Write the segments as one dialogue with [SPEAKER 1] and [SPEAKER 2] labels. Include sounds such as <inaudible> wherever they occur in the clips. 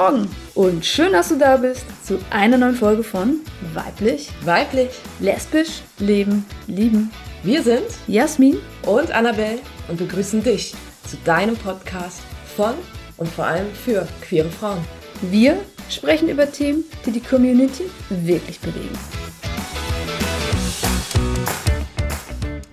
[SPEAKER 1] Morgen und schön, dass du da bist zu einer neuen Folge von Weiblich,
[SPEAKER 2] Weiblich,
[SPEAKER 1] Lesbisch, Leben, Lieben.
[SPEAKER 2] wir sind
[SPEAKER 1] Jasmin,
[SPEAKER 2] und Annabelle und begrüßen dich zu deinem Podcast von und vor allem für queere Frauen.
[SPEAKER 1] wir sprechen über Themen, die die Community wirklich bewegen.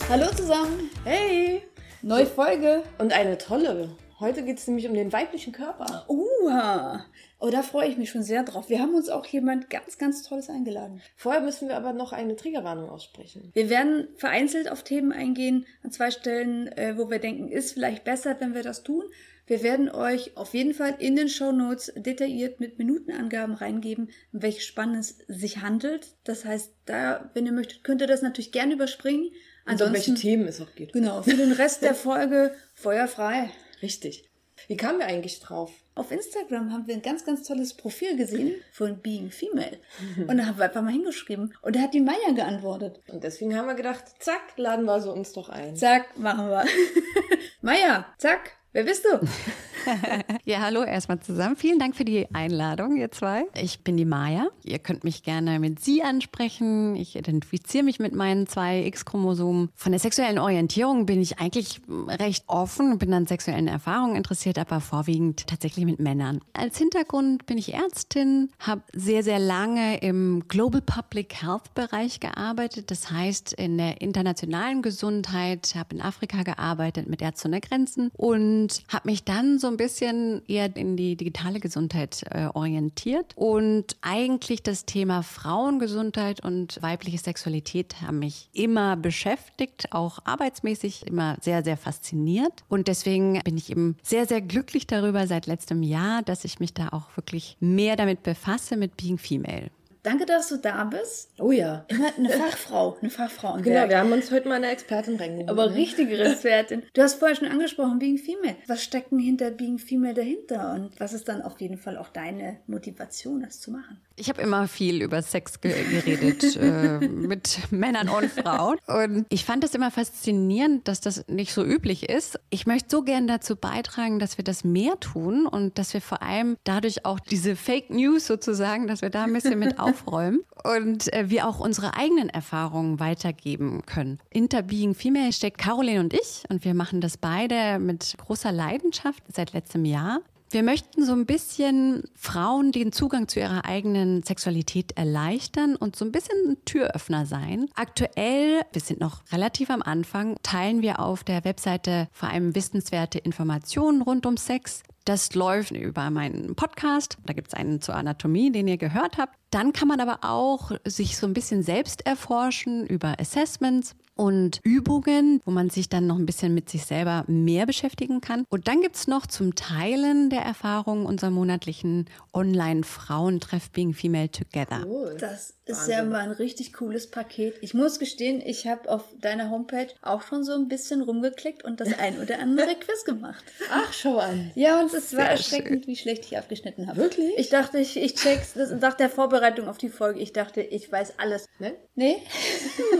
[SPEAKER 1] Hallo zusammen,
[SPEAKER 2] Hey!
[SPEAKER 1] neue Folge.
[SPEAKER 2] Und eine tolle. Heute geht es nämlich um den weiblichen Körper.
[SPEAKER 1] Uha. Oh, da freue ich mich schon sehr drauf. Wir haben uns auch jemand ganz, ganz Tolles eingeladen.
[SPEAKER 2] Vorher müssen wir aber noch eine Triggerwarnung aussprechen.
[SPEAKER 1] Wir werden vereinzelt auf Themen eingehen, an zwei Stellen, äh, wo wir denken, ist vielleicht besser, wenn wir das tun. Wir werden euch auf jeden Fall in den Show Notes detailliert mit Minutenangaben reingeben, um welches Spannendes sich handelt. Das heißt, da, wenn ihr möchtet, könnt ihr das natürlich gerne überspringen.
[SPEAKER 2] Also um welche
[SPEAKER 1] Ansonsten,
[SPEAKER 2] Themen es auch geht.
[SPEAKER 1] genau, für den Rest der <laughs> Folge feuerfrei.
[SPEAKER 2] Richtig. Wie kamen wir eigentlich drauf?
[SPEAKER 1] Auf Instagram haben wir ein ganz, ganz tolles Profil gesehen von Being Female. <laughs> Und da haben wir einfach mal hingeschrieben. Und da hat die Maya geantwortet.
[SPEAKER 2] Und deswegen haben wir gedacht, zack, laden wir so uns doch ein.
[SPEAKER 1] Zack, machen wir. <laughs> Maya, zack, wer bist du? <laughs> <laughs>
[SPEAKER 3] Ja, hallo erstmal zusammen. Vielen Dank für die Einladung, ihr zwei. Ich bin die Maya. Ihr könnt mich gerne mit Sie ansprechen. Ich identifiziere mich mit meinen zwei X-Chromosomen. Von der sexuellen Orientierung bin ich eigentlich recht offen, bin an sexuellen Erfahrungen interessiert, aber vorwiegend tatsächlich mit Männern. Als Hintergrund bin ich Ärztin, habe sehr, sehr lange im Global Public Health Bereich gearbeitet. Das heißt, in der internationalen Gesundheit, habe in Afrika gearbeitet mit Ärzte ohne Grenzen und habe mich dann so ein bisschen eher in die digitale Gesundheit äh, orientiert. Und eigentlich das Thema Frauengesundheit und weibliche Sexualität haben mich immer beschäftigt, auch arbeitsmäßig immer sehr, sehr fasziniert. Und deswegen bin ich eben sehr, sehr glücklich darüber seit letztem Jahr, dass ich mich da auch wirklich mehr damit befasse, mit Being Female.
[SPEAKER 1] Danke, dass du da bist.
[SPEAKER 2] Oh ja.
[SPEAKER 1] Immer eine Fachfrau, eine Fachfrau.
[SPEAKER 2] Genau,
[SPEAKER 1] Werk.
[SPEAKER 2] wir haben uns heute mal eine Expertin reingeholt.
[SPEAKER 1] aber
[SPEAKER 2] ne?
[SPEAKER 1] richtige <laughs> Expertin. Du hast vorher schon angesprochen, Being Female. Was steckt denn hinter Being Female dahinter? Und was ist dann auf jeden Fall auch deine Motivation, das zu machen?
[SPEAKER 3] Ich habe immer viel über Sex ge geredet äh, <laughs> mit Männern und Frauen. Und ich fand es immer faszinierend, dass das nicht so üblich ist. Ich möchte so gern dazu beitragen, dass wir das mehr tun und dass wir vor allem dadurch auch diese Fake News sozusagen, dass wir da ein bisschen mit <laughs> aufräumen und äh, wir auch unsere eigenen Erfahrungen weitergeben können. Hinter Being Female steckt Caroline und ich und wir machen das beide mit großer Leidenschaft seit letztem Jahr. Wir möchten so ein bisschen Frauen den Zugang zu ihrer eigenen Sexualität erleichtern und so ein bisschen ein Türöffner sein. Aktuell, wir sind noch relativ am Anfang, teilen wir auf der Webseite vor allem wissenswerte Informationen rund um Sex. Das läuft über meinen Podcast. Da gibt es einen zur Anatomie, den ihr gehört habt. Dann kann man aber auch sich so ein bisschen selbst erforschen über Assessments und Übungen, wo man sich dann noch ein bisschen mit sich selber mehr beschäftigen kann. Und dann gibt's noch zum Teilen der Erfahrungen unser monatlichen Online-Frauentreff Being Female Together.
[SPEAKER 2] Cool.
[SPEAKER 1] Das ist
[SPEAKER 2] Wahnsinn.
[SPEAKER 1] ja mal ein richtig cooles Paket. Ich muss gestehen, ich habe auf deiner Homepage auch schon so ein bisschen rumgeklickt und das ein oder andere <laughs> Quiz gemacht.
[SPEAKER 2] Ach, schau an.
[SPEAKER 1] Ja, und es war erschreckend, wie schlecht ich abgeschnitten habe.
[SPEAKER 2] Wirklich?
[SPEAKER 1] Ich dachte, ich, ich check's. Das, nach der Vorbereitung auf die Folge, ich dachte, ich weiß alles.
[SPEAKER 2] Ne?
[SPEAKER 1] Nee,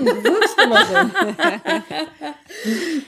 [SPEAKER 2] wirkst immer so.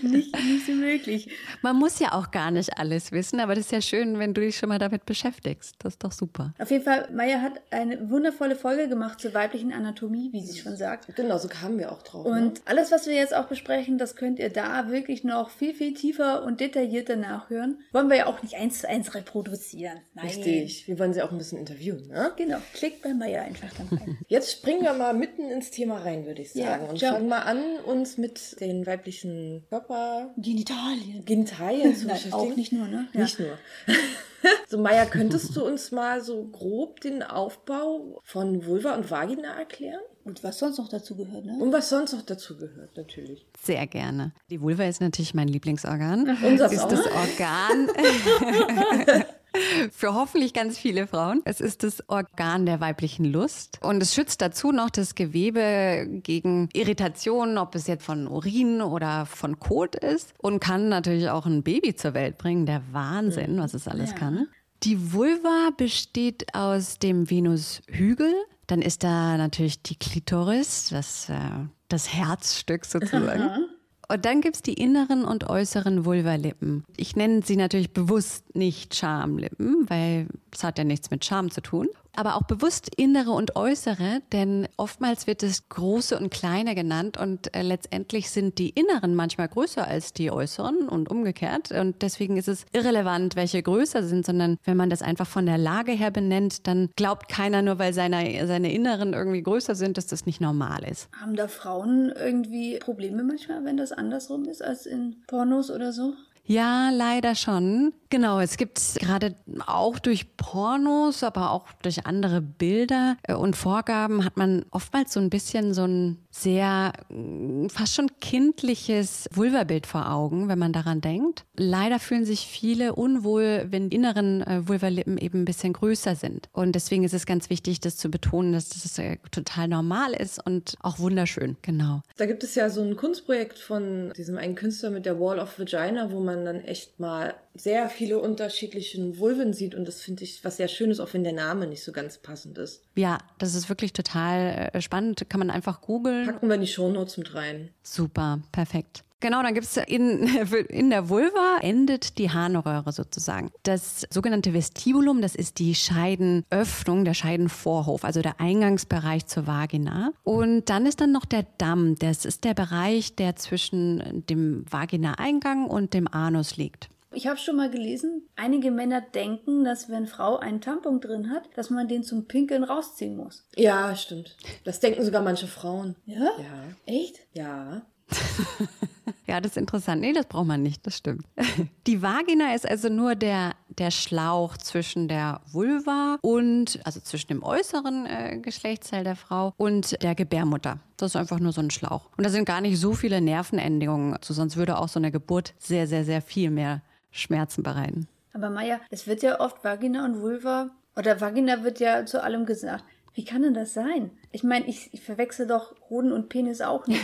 [SPEAKER 2] <laughs>
[SPEAKER 1] nicht, nicht so möglich.
[SPEAKER 3] Man muss ja auch gar nicht alles wissen, aber das ist ja schön, wenn du dich schon mal damit beschäftigst. Das ist doch super.
[SPEAKER 1] Auf jeden Fall, Maya hat eine wundervolle Folge gemacht zur weiblichen Anatomie, wie sie schon sagt.
[SPEAKER 2] Genau, so kamen wir auch drauf. ne?
[SPEAKER 1] Und alles, was wir jetzt auch besprechen, das könnt ihr da wirklich noch viel, viel tiefer und detaillierter nachhören. Wollen wir ja auch nicht eins zu eins reproduzieren. Nein.
[SPEAKER 2] Richtig. Wir wollen sie auch ein bisschen interviewen, ne?
[SPEAKER 1] Genau, klickt bei Maya einfach dann rein. <laughs>
[SPEAKER 2] Jetzt springen wir mal mitten ins Thema rein, würde ich
[SPEAKER 1] Ja,
[SPEAKER 2] sagen. und
[SPEAKER 1] jump.
[SPEAKER 2] fangen mal an, uns mit den weiblichen Körper,
[SPEAKER 1] Genitalien.
[SPEAKER 2] Genitalien zu <laughs> beschäftigen.
[SPEAKER 1] auch nicht nur, ne? Ja.
[SPEAKER 2] Nicht nur. <laughs> <laughs> so, Maya, könntest du uns mal so grob den Aufbau von Vulva und Vagina erklären?
[SPEAKER 1] Und was sonst noch dazu gehört, ne?
[SPEAKER 2] Und was sonst noch dazu gehört, natürlich.
[SPEAKER 3] Sehr gerne. Die Vulva ist natürlich mein Lieblingsorgan.
[SPEAKER 2] Unseres
[SPEAKER 3] ist
[SPEAKER 2] auch.
[SPEAKER 3] das Organ <laughs> für hoffentlich ganz viele Frauen. Es ist das Organ der weiblichen Lust und es schützt dazu noch das Gewebe gegen Irritationen, ob es jetzt von Urin oder von Kot ist und kann natürlich auch ein Baby zur Welt bringen. Der Wahnsinn, was es alles
[SPEAKER 1] Ja.
[SPEAKER 3] kann. Die Vulva besteht aus dem Venushügel. Dann ist da natürlich die Klitoris, das, äh, das Herzstück sozusagen. Und dann gibt es die inneren und äußeren Vulvalippen. Ich nenne sie natürlich bewusst nicht Schamlippen, weil es hat ja nichts mit Scham zu tun aber auch bewusst innere und äußere, denn oftmals wird es große und kleine genannt und äh, letztendlich sind die inneren manchmal größer als die äußeren und umgekehrt. Und deswegen ist es irrelevant, welche größer sind, sondern wenn man das einfach von der Lage her benennt, dann glaubt keiner nur, weil seine, seine inneren irgendwie größer sind, dass das nicht normal ist.
[SPEAKER 1] Haben da Frauen irgendwie Probleme manchmal, wenn das andersrum ist als in Pornos oder so?
[SPEAKER 3] Ja, leider schon. Genau, es gibt gerade auch durch Pornos, aber auch durch andere Bilder äh, und Vorgaben hat man oftmals so ein bisschen so ein sehr mm, fast schon kindliches Vulvabild vor Augen, wenn man daran denkt. Leider fühlen sich viele unwohl, wenn die inneren äh, Vulvalippen eben ein bisschen größer sind. Und deswegen ist es ganz wichtig, das zu betonen, dass das äh, total normal ist und auch wunderschön. Genau.
[SPEAKER 2] Da gibt es ja so ein Kunstprojekt von diesem einen Künstler mit der Wall of Vagina, wo man dann echt mal sehr viele unterschiedliche Vulven sieht und das finde ich was sehr Schönes, auch wenn der Name nicht so ganz passend ist.
[SPEAKER 3] Ja, das ist wirklich total äh, spannend. Kann man einfach googeln.
[SPEAKER 2] Packen wir in die Shownotes mit rein.
[SPEAKER 3] Super, perfekt. Genau, dann gibt es in, <laughs> in der Vulva endet die Harnröhre sozusagen. Das sogenannte Vestibulum, das ist die Scheidenöffnung, der Scheidenvorhof, also der Eingangsbereich zur Vagina. Und dann ist dann noch der Damm, das ist der Bereich, der zwischen dem Vagina-Eingang und dem Anus liegt.
[SPEAKER 1] Ich habe schon mal gelesen, einige Männer denken, dass wenn Frau einen Tampon drin hat, dass man den zum Pinkeln rausziehen muss.
[SPEAKER 2] Ja, stimmt. Das denken sogar manche Frauen.
[SPEAKER 1] Ja?
[SPEAKER 2] Ja.
[SPEAKER 1] Echt?
[SPEAKER 2] Ja. <laughs>
[SPEAKER 3] ja, das ist interessant. Nee, das braucht man nicht, das stimmt. <laughs> Die Vagina ist also nur der, der Schlauch zwischen der Vulva und, also zwischen dem äußeren äh, Geschlechtsteil der Frau und der Gebärmutter. Das ist einfach nur so ein Schlauch. Und da sind gar nicht so viele Nervenendungen, also sonst würde auch so eine Geburt sehr, sehr, sehr viel mehr Schmerzen bereiten.
[SPEAKER 1] Aber Maja, es wird ja oft Vagina und Vulva, oder Vagina wird ja zu allem gesagt. Wie kann denn das sein? Ich meine, ich, ich verwechsel doch Hoden und Penis auch nicht.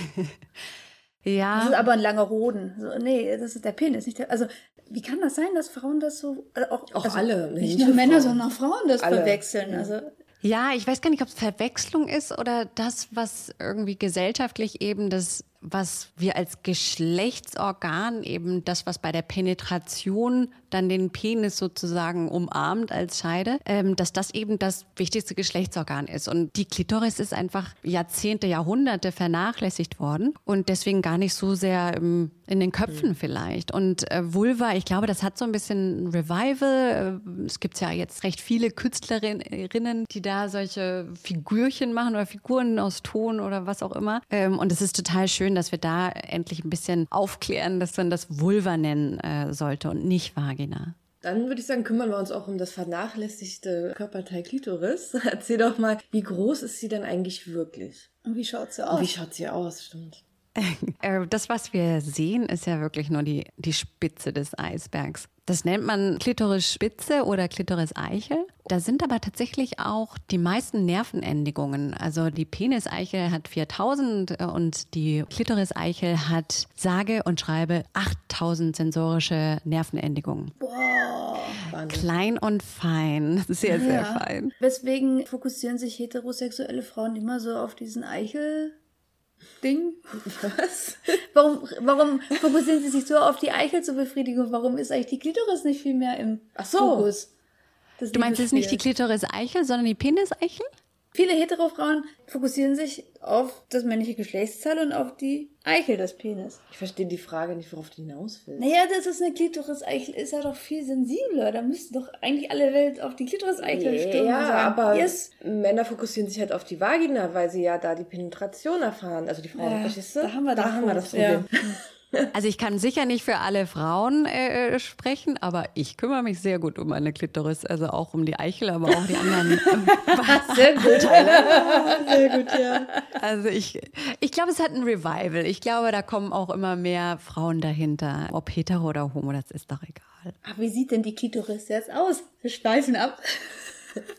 [SPEAKER 1] <laughs>
[SPEAKER 3] ja.
[SPEAKER 1] Das ist aber ein langer Hoden. So, nee, das ist der Penis, nicht der. Also, wie kann das sein, dass Frauen das so.
[SPEAKER 2] Äh, auch,
[SPEAKER 1] auch
[SPEAKER 2] also, alle.
[SPEAKER 1] Nicht nur Männer, sondern auch Frauen das alle. verwechseln. Also,
[SPEAKER 3] ja, ich weiß gar nicht, ob es Verwechslung ist oder das, was irgendwie gesellschaftlich eben das was wir als Geschlechtsorgan eben das, was bei der Penetration dann den Penis sozusagen umarmt als Scheide, ähm, dass das eben das wichtigste Geschlechtsorgan ist. Und die Klitoris ist einfach Jahrzehnte, Jahrhunderte vernachlässigt worden und deswegen gar nicht so sehr im, in den Köpfen mhm. vielleicht. Und äh, Vulva, ich glaube, das hat so ein bisschen Revival. Äh, es gibt ja jetzt recht viele Künstlerinnen, die da solche Figürchen machen oder Figuren aus Ton oder was auch immer. Ähm, und es ist total schön, dass wir da endlich ein bisschen aufklären, dass man das Vulva nennen äh, sollte und nicht Vagina.
[SPEAKER 2] Dann würde ich sagen, kümmern wir uns auch um das vernachlässigte Körperteil Klitoris. <laughs> Erzähl doch mal, wie groß ist sie denn eigentlich wirklich?
[SPEAKER 1] Und wie schaut sie aus? Und
[SPEAKER 2] wie schaut sie aus, stimmt.
[SPEAKER 3] Äh, das, was wir sehen, ist ja wirklich nur die, die Spitze des Eisbergs. Das nennt man Klitorisspitze oder Klitoriseichel. Da sind aber tatsächlich auch die meisten Nervenendigungen. Also die Peniseichel hat 4000 äh, und die Klitoriseichel hat sage und schreibe 8000 sensorische Nervenendigungen.
[SPEAKER 1] Boah.
[SPEAKER 3] Klein und fein. <laughs> Sehr, sehr ja. fein.
[SPEAKER 1] Weswegen fokussieren sich heterosexuelle Frauen immer so auf diesen Eichel? Ding.
[SPEAKER 2] Was?
[SPEAKER 1] Warum, warum fokussieren Sie sich so auf die Eichel zur Befriedigung? Warum ist eigentlich die Klitoris nicht viel mehr im
[SPEAKER 2] Ach so.
[SPEAKER 1] Fokus?
[SPEAKER 3] Du meinst es nicht die Klitoris-Eichel, sondern die Penis-Eichel?
[SPEAKER 1] Viele Hetero-Frauen fokussieren sich auf das männliche Geschlechtsteil und auf die Eichel des Penis.
[SPEAKER 2] Ich verstehe die Frage nicht, worauf du hinaus willst.
[SPEAKER 1] Naja, das ist eine Klitoris-Eichel, ist ja doch viel sensibler. Da müsste doch eigentlich alle Welt auf die Klitoris-Eichel
[SPEAKER 2] nee,
[SPEAKER 1] stürmen.
[SPEAKER 2] Ja, sagen. aber yes. Männer fokussieren sich halt auf die Vagina, weil sie ja da die Penetration erfahren. Also die Frauen, ja, verstehst du?
[SPEAKER 1] Da haben wir,
[SPEAKER 2] da haben wir das Problem. Ja.
[SPEAKER 3] Also ich kann sicher nicht für alle Frauen äh, äh, sprechen, aber ich kümmere mich sehr gut um meine Klitoris, also auch um die Eichel, aber auch die anderen.
[SPEAKER 1] Äh, <laughs> sehr gut. sehr gut, ja.
[SPEAKER 3] Also ich, ich glaube, es hat ein Revival. Ich glaube, da kommen auch immer mehr Frauen dahinter. Ob hetero oder homo, das ist doch egal.
[SPEAKER 1] Aber wie sieht denn die Klitoris jetzt aus? Wir schweifen ab.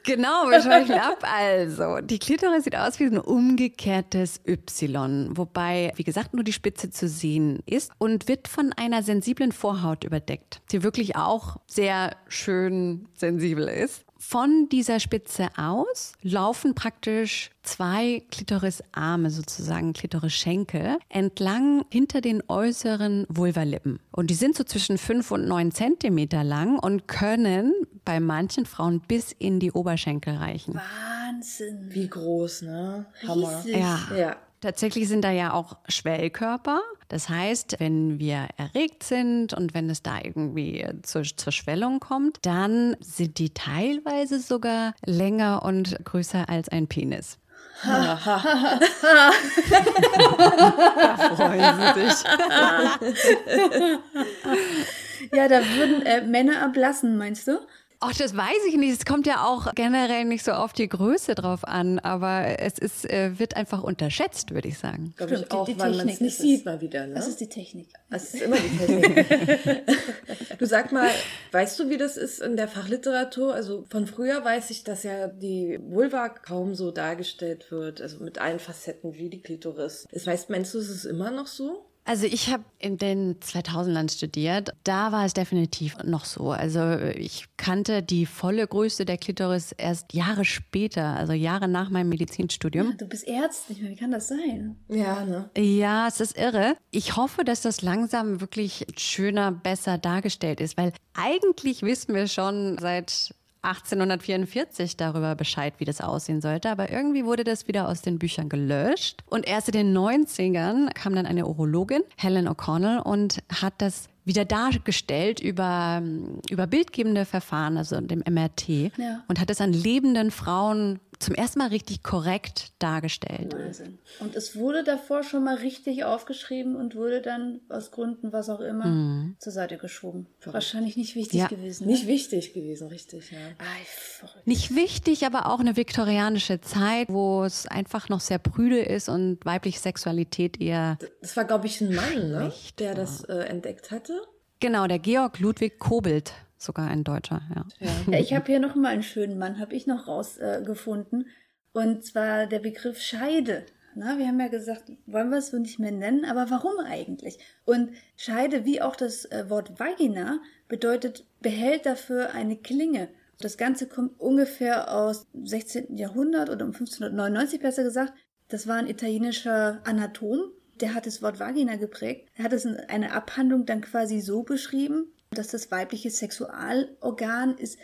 [SPEAKER 3] Genau, wir schweifen ab. Also, die Klitoris sieht aus wie ein umgekehrtes Y, wobei, wie gesagt, nur die Spitze zu sehen ist und wird von einer sensiblen Vorhaut überdeckt, die wirklich auch sehr schön sensibel ist. von dieser Spitze aus laufen praktisch zwei Klitorisarme, sozusagen Klitorisschenkel, entlang hinter den äußeren Vulvalippen. Und die sind so zwischen fünf und neun Zentimeter lang und können bei manchen Frauen bis in die Oberschenkel reichen.
[SPEAKER 1] Wahnsinn.
[SPEAKER 2] Wie groß, ne? Hammer.
[SPEAKER 1] Riesig.
[SPEAKER 3] Ja.
[SPEAKER 2] Ja.
[SPEAKER 3] Tatsächlich sind da ja auch Schwellkörper. Das heißt, wenn wir erregt sind und wenn es da irgendwie zur, zur Schwellung kommt, dann sind die teilweise sogar länger und größer als ein Penis. Da freuen sie sich.
[SPEAKER 1] Ja, da würden äh, Männer ablassen, meinst du?
[SPEAKER 3] Ach, das weiß ich nicht. Es kommt ja auch generell nicht so auf die Größe drauf an, aber es ist, äh, wird einfach unterschätzt, würde ich sagen.
[SPEAKER 2] Glaube ich auch,
[SPEAKER 1] die- die
[SPEAKER 2] weil man es nicht sieht mal wieder, ne?
[SPEAKER 1] Das ist die Technik.
[SPEAKER 2] Das ist immer die Technik. <laughs> du sag mal, weißt du, wie das ist in der Fachliteratur? Also von früher weiß ich, dass ja die Vulva kaum so dargestellt wird, also mit allen Facetten wie die Klitoris. Das heißt, meinst du, ist es immer noch so?
[SPEAKER 3] Also ich habe in den 2000ern studiert. Da war es definitiv noch so. Also ich kannte die volle Größe der Klitoris erst Jahre später, also Jahre nach meinem Medizinstudium.
[SPEAKER 1] Du bist Ärztin, wie kann das sein?
[SPEAKER 2] Ja, ne?
[SPEAKER 3] Ja, es ist irre. Ich hoffe, dass das langsam wirklich schöner, besser dargestellt ist, weil eigentlich wissen wir schon seit 1844 darüber Bescheid, wie das aussehen sollte, aber irgendwie wurde das wieder aus den Büchern gelöscht. Und erst in den 90ern kam dann eine Urologin, Helen O'Connell, und hat das wieder dargestellt über, über bildgebende Verfahren, also dem MRT,
[SPEAKER 1] Ja.
[SPEAKER 3] und hat es an lebenden Frauen zum ersten Mal richtig korrekt dargestellt.
[SPEAKER 1] Wahnsinn. Und es wurde davor schon mal richtig aufgeschrieben und wurde dann aus Gründen, was auch immer, zur Seite geschoben. Wahrscheinlich nicht wichtig
[SPEAKER 3] Ja.
[SPEAKER 1] gewesen.
[SPEAKER 2] Nicht wichtig gewesen, richtig, ja.
[SPEAKER 1] Verrückt.
[SPEAKER 3] Nicht wichtig, aber auch eine viktorianische Zeit, wo es einfach noch sehr prüde ist und weibliche Sexualität eher.
[SPEAKER 2] Das war, glaube ich, ein Mann, ne? Der das äh, entdeckt hatte.
[SPEAKER 3] Genau, der Georg Ludwig Kobelt, sogar ein Deutscher, ja.
[SPEAKER 1] Ja, ich habe hier noch mal einen schönen Mann, habe ich noch rausgefunden. Äh, und zwar der Begriff Scheide. Na, wir haben ja gesagt, wollen wir es so nicht mehr nennen, aber warum eigentlich? Und Scheide, wie auch das äh, Wort Vagina, bedeutet Behälter für eine Klinge. Das Ganze kommt ungefähr aus dem 16. Jahrhundert oder um 1599 besser gesagt. Das war ein italienischer Anatom, der hat das Wort Vagina geprägt. Er hat es in einer Abhandlung dann quasi so beschrieben, dass das weibliche Sexualorgan ist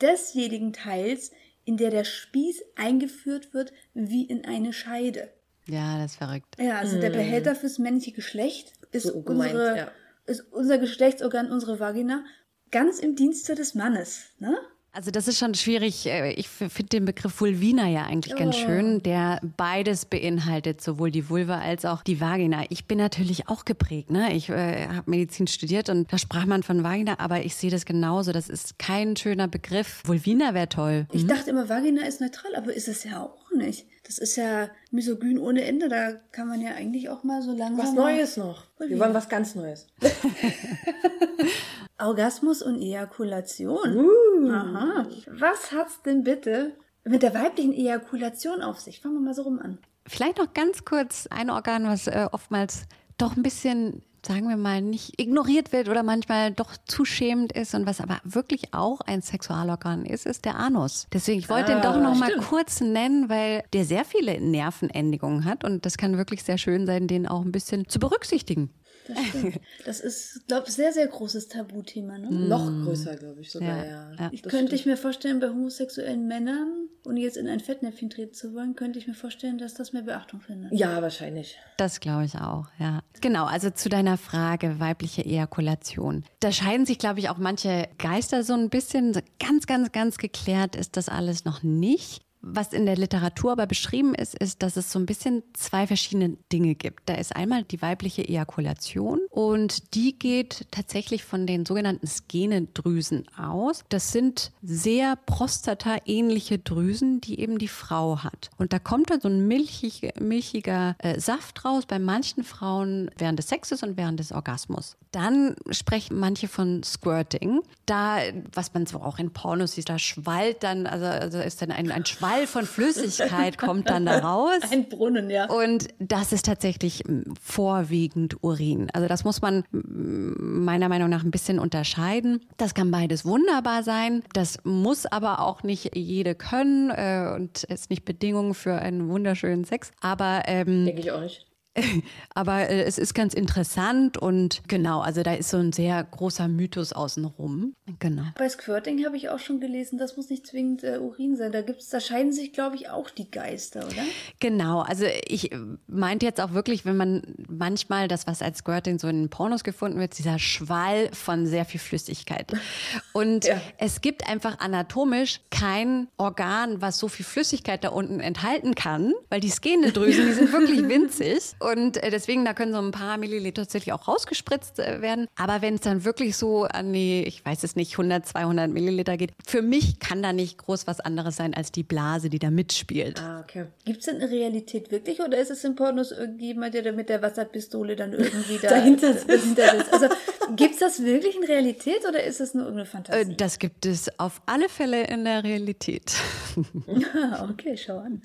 [SPEAKER 1] desjenigen Teils, in der der Spieß eingeführt wird, wie in eine Scheide.
[SPEAKER 3] Ja, das ist verrückt.
[SPEAKER 1] Ja, also der Behälter fürs männliche Geschlecht ist,
[SPEAKER 2] So gemeint,
[SPEAKER 1] unsere,
[SPEAKER 2] ja.
[SPEAKER 1] ist unser Geschlechtsorgan, unsere Vagina, ganz im Dienste des Mannes. Ne?
[SPEAKER 3] Also das ist schon schwierig. Äh, Ich finde den Begriff Vulvina ja eigentlich ganz
[SPEAKER 1] Oh.
[SPEAKER 3] schön, der beides beinhaltet, sowohl die Vulva als auch die Vagina. Ich bin natürlich auch geprägt. Ne? Ich äh, habe Medizin studiert und da sprach man von Vagina, aber ich sehe das genauso. Das ist kein schöner Begriff. Vulvina wäre toll.
[SPEAKER 1] Ich dachte immer, Vagina ist neutral, aber ist es ja auch nicht. Das ist ja misogyn ohne Ende. Da kann man ja eigentlich auch mal so langsam.
[SPEAKER 2] Was Neues noch. Wir wollen was ganz Neues. <laughs>
[SPEAKER 1] Orgasmus und Ejakulation.
[SPEAKER 2] Uh.
[SPEAKER 1] Aha. Was hat's denn bitte mit der weiblichen Ejakulation auf sich? Fangen wir mal so rum an.
[SPEAKER 3] Vielleicht noch ganz kurz ein Organ, was äh, oftmals doch ein bisschen, sagen wir mal, nicht ignoriert wird oder manchmal doch zu schämend ist und was aber wirklich auch ein Sexualorgan ist, ist der Anus. Deswegen, ich wollte den doch noch mal kurz nennen, weil der sehr viele Nervenendigungen hat und das kann wirklich sehr schön sein, den auch ein bisschen zu berücksichtigen.
[SPEAKER 1] Das stimmt. Das ist, glaube ich, sehr, sehr großes Tabuthema. Ne?
[SPEAKER 2] Noch größer, glaube ich sogar,
[SPEAKER 3] Ja,
[SPEAKER 2] ja.
[SPEAKER 3] ja.
[SPEAKER 1] Ich könnte
[SPEAKER 2] stimmt.
[SPEAKER 1] ich mir vorstellen, bei homosexuellen Männern, ohne jetzt in ein Fettnäpfchen treten zu wollen, könnte ich mir vorstellen, dass das mehr Beachtung findet.
[SPEAKER 2] Ja, wahrscheinlich.
[SPEAKER 3] Das glaube ich auch, ja. Genau, also zu deiner Frage, weibliche Ejakulation. Da scheiden sich, glaube ich, auch manche Geister so ein bisschen. So Ganz, ganz, ganz geklärt ist das alles noch nicht. Was in der Literatur aber beschrieben ist, ist, dass es so ein bisschen zwei verschiedene Dinge gibt. Da ist einmal die weibliche Ejakulation und die geht tatsächlich von den sogenannten Skenedrüsen aus. Das sind sehr prostata-ähnliche Drüsen, die eben die Frau hat. Und da kommt dann so ein milchig, milchiger äh, Saft raus bei manchen Frauen während des Sexes und während des Orgasmus. Dann sprechen manche von Squirting. Da, was man so auch in Pornos sieht, da schwallt dann, also, also ist dann ein, ein Schwall von Flüssigkeit kommt dann da raus.
[SPEAKER 1] Ein Brunnen, ja.
[SPEAKER 3] Und das ist tatsächlich vorwiegend Urin. Also das muss man meiner Meinung nach ein bisschen unterscheiden. Das kann beides wunderbar sein. Das muss aber auch nicht jede können äh, und ist nicht Bedingung für einen wunderschönen Sex. Aber ähm,
[SPEAKER 2] denke ich auch nicht. <laughs>
[SPEAKER 3] Aber äh, es ist ganz interessant und genau, also da ist so ein sehr großer Mythos außenrum. Genau.
[SPEAKER 1] Bei Squirting habe ich auch schon gelesen, das muss nicht zwingend äh, Urin sein. Da gibt's, da scheiden sich, glaube ich, auch die Geister, oder?
[SPEAKER 3] Genau, also ich meinte jetzt auch wirklich, wenn man manchmal das, was als Squirting so in Pornos gefunden wird, dieser Schwall von sehr viel Flüssigkeit. <laughs> Und ja. es gibt einfach anatomisch kein Organ, was so viel Flüssigkeit da unten enthalten kann, weil die Skenedrüsen, die sind wirklich <laughs> winzig. Und äh, deswegen, da können so ein paar Milliliter tatsächlich auch rausgespritzt äh, werden. Aber wenn es dann wirklich so an die, ich weiß es nicht, 100, 200 Milliliter geht, für mich kann da nicht groß was anderes sein als die Blase, die da mitspielt.
[SPEAKER 1] Ah, okay. Gibt es denn eine Realität wirklich oder ist es in Pornos irgendjemand, der mit der Wasserpistole dann irgendwie da <laughs> dahinter sitzt? Also gibt es das wirklich in Realität oder ist es nur irgendeine Fantasie?
[SPEAKER 3] Äh, das gibt es auf alle Fälle in der Realität. <laughs>
[SPEAKER 1] ah, okay, schau an.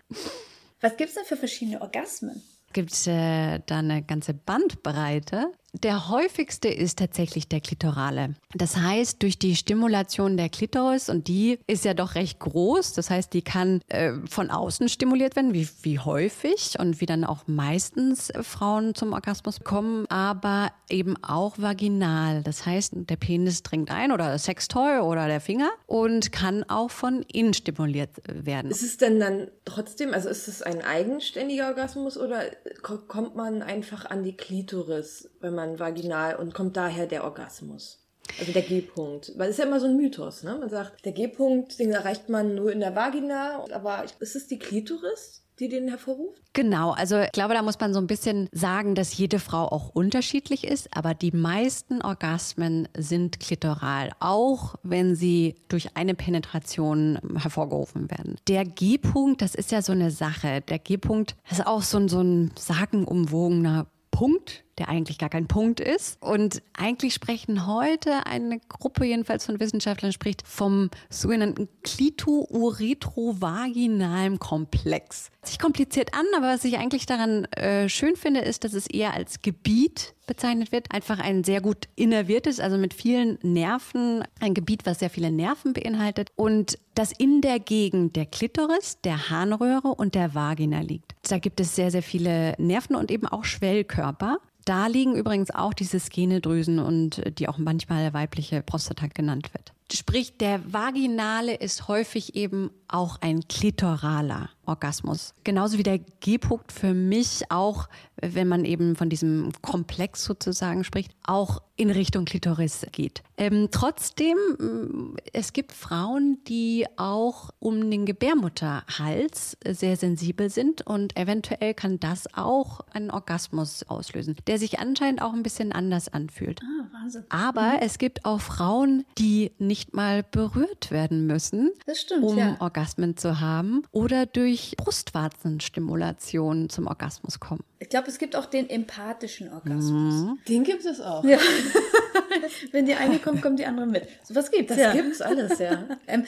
[SPEAKER 1] Was gibt es denn für verschiedene Orgasmen?
[SPEAKER 3] Gibt äh, da eine ganze Bandbreite. Der häufigste ist tatsächlich der klitorale. Das heißt, durch die Stimulation der Klitoris, und die ist ja doch recht groß, das heißt, die kann äh, von außen stimuliert werden, wie, wie häufig und wie dann auch meistens Frauen zum Orgasmus kommen, aber eben auch vaginal. Das heißt, der Penis dringt ein oder das Sextoy oder der Finger und kann auch von innen stimuliert werden.
[SPEAKER 2] Ist es denn dann trotzdem, also ist es ein eigenständiger Orgasmus oder kommt man einfach an die Klitoris, wenn man vaginal und kommt daher der Orgasmus? Also der G-Punkt. Weil es ist ja immer so ein Mythos, ne? Man sagt, der G-Punkt, den erreicht man nur in der Vagina, aber ist es die Klitoris? die den hervorruft?
[SPEAKER 3] Genau, also ich glaube, da muss man so ein bisschen sagen, dass jede Frau auch unterschiedlich ist, aber die meisten Orgasmen sind klitoral, auch wenn sie durch eine Penetration hervorgerufen werden. Der G-Punkt, das ist ja so eine Sache. Der G-Punkt ist auch so ein, so ein sagenumwogener Punkt, der eigentlich gar kein Punkt ist. Und eigentlich sprechen heute eine Gruppe jedenfalls von Wissenschaftlern spricht vom sogenannten Klito-Uretrovaginalen Komplex. Sich kompliziert an, aber was ich eigentlich daran äh, schön finde, ist, dass es eher als Gebiet bezeichnet wird. Einfach ein sehr gut innerviertes, also mit vielen Nerven, ein Gebiet, was sehr viele Nerven beinhaltet und das in der Gegend der Klitoris, der Harnröhre und der Vagina liegt. Da gibt es sehr, sehr viele Nerven und eben auch Schwellkörper. Da liegen übrigens auch diese Skenedrüsen und die auch manchmal weibliche Prostata genannt wird. Sprich, der Vaginale ist häufig eben auch ein klitoraler Orgasmus. Genauso wie der G-Punkt für mich auch, wenn man eben von diesem Komplex sozusagen spricht, auch in Richtung Klitoris geht. Ähm, trotzdem, mm, es gibt Frauen, die auch um den Gebärmutterhals sehr sensibel sind und eventuell kann das auch einen Orgasmus auslösen, der sich anscheinend auch ein bisschen anders anfühlt. Ah, Wahnsinn. Aber mhm. es gibt auch Frauen, die nicht mal berührt werden müssen,
[SPEAKER 1] stimmt,
[SPEAKER 3] um
[SPEAKER 1] ja.
[SPEAKER 3] Orgasmen zu haben oder durch Brustwarzenstimulation zum Orgasmus kommen.
[SPEAKER 1] Ich glaube, es gibt auch den empathischen Orgasmus. Mhm.
[SPEAKER 2] Den gibt es auch.
[SPEAKER 1] Ja. <laughs> Wenn die eine kommt, kommt die andere mit. So was gibt's.
[SPEAKER 2] Das ja. gibt's alles, ja. <laughs>
[SPEAKER 1] ähm,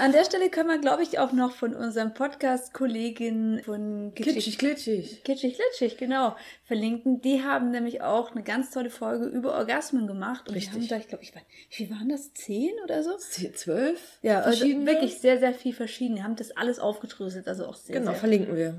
[SPEAKER 1] an der Stelle können wir, glaube ich, auch noch von unserem Podcast-Kollegin von
[SPEAKER 2] Kitschig Glitschig.
[SPEAKER 1] Kitschig Glitschig, genau, verlinken. Die haben nämlich auch eine ganz tolle Folge über Orgasmen gemacht. Und Richtig. die haben da, ich glaube, ich war, wie waren das? Zehn oder so?
[SPEAKER 2] Zwölf?
[SPEAKER 1] Ja, also wirklich sehr, sehr viel verschieden. Die haben das alles aufgedröselt, also auch sehr,
[SPEAKER 2] Genau,
[SPEAKER 1] sehr
[SPEAKER 2] verlinken wir.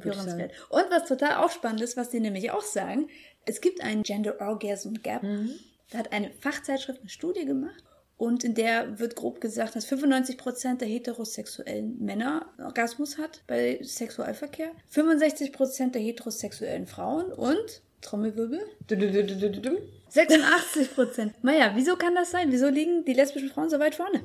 [SPEAKER 1] Und was total auch spannend ist, was die nämlich auch sagen, es gibt einen Gender Orgasm Gap. Mhm. Da hat eine Fachzeitschrift eine Studie gemacht und in der wird grob gesagt, dass 95 Prozent der heterosexuellen Männer Orgasmus hat bei Sexualverkehr, 65 Prozent der heterosexuellen Frauen und Trommelwirbel. 86 Prozent. Naja, wieso kann das sein? Wieso liegen die lesbischen Frauen so weit vorne?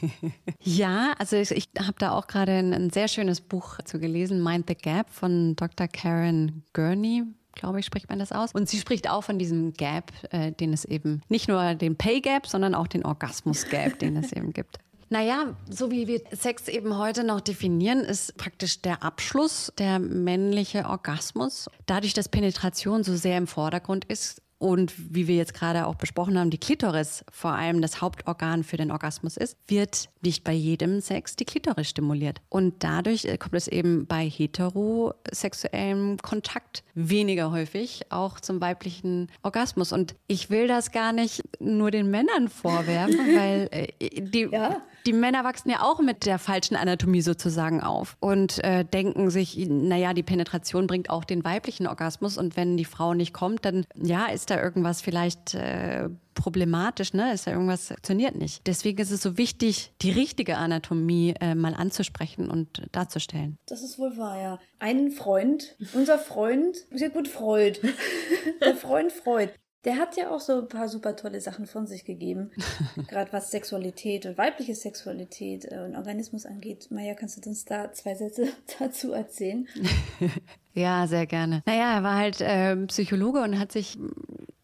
[SPEAKER 1] <laughs>
[SPEAKER 3] ja, also ich, ich habe da auch gerade ein, ein, sehr schönes Buch zu gelesen, Mind the Gap von Dr. Karen Gurney glaube ich, spricht man das aus. Und sie spricht auch von diesem Gap, äh, den es eben, nicht nur den Pay Gap, sondern auch den Orgasmus Gap, den es eben gibt. <laughs> Naja, so wie wir Sex eben heute noch definieren, ist praktisch der Abschluss der männliche Orgasmus. Dadurch, dass Penetration so sehr im Vordergrund ist, und wie wir jetzt gerade auch besprochen haben, die Klitoris vor allem das Hauptorgan für den Orgasmus ist, wird nicht bei jedem Sex die Klitoris stimuliert. Und dadurch äh, kommt es eben bei heterosexuellem Kontakt weniger häufig auch zum weiblichen Orgasmus. Und ich will das gar nicht nur den Männern vorwerfen, <laughs> weil äh, die, ja. die Männer wachsen ja auch mit der falschen Anatomie sozusagen auf und äh, denken sich, naja, die Penetration bringt auch den weiblichen Orgasmus und wenn die Frau nicht kommt, dann ja, ist da irgendwas vielleicht äh, problematisch, ne? Ist da irgendwas funktioniert nicht. Deswegen ist es so wichtig, die richtige Anatomie äh, mal anzusprechen und darzustellen.
[SPEAKER 1] Das ist wohl wahr, ja. Ein Freund, unser Freund, sehr gut Freud, <laughs> der Freund Freud, der hat ja auch so ein paar super tolle Sachen von sich gegeben, <laughs> gerade was Sexualität und weibliche Sexualität äh, und Organismus angeht. Maja, kannst du uns da zwei Sätze <laughs> dazu erzählen?
[SPEAKER 3] Ja, sehr gerne. Naja, er war halt äh, Psychologe und hat sich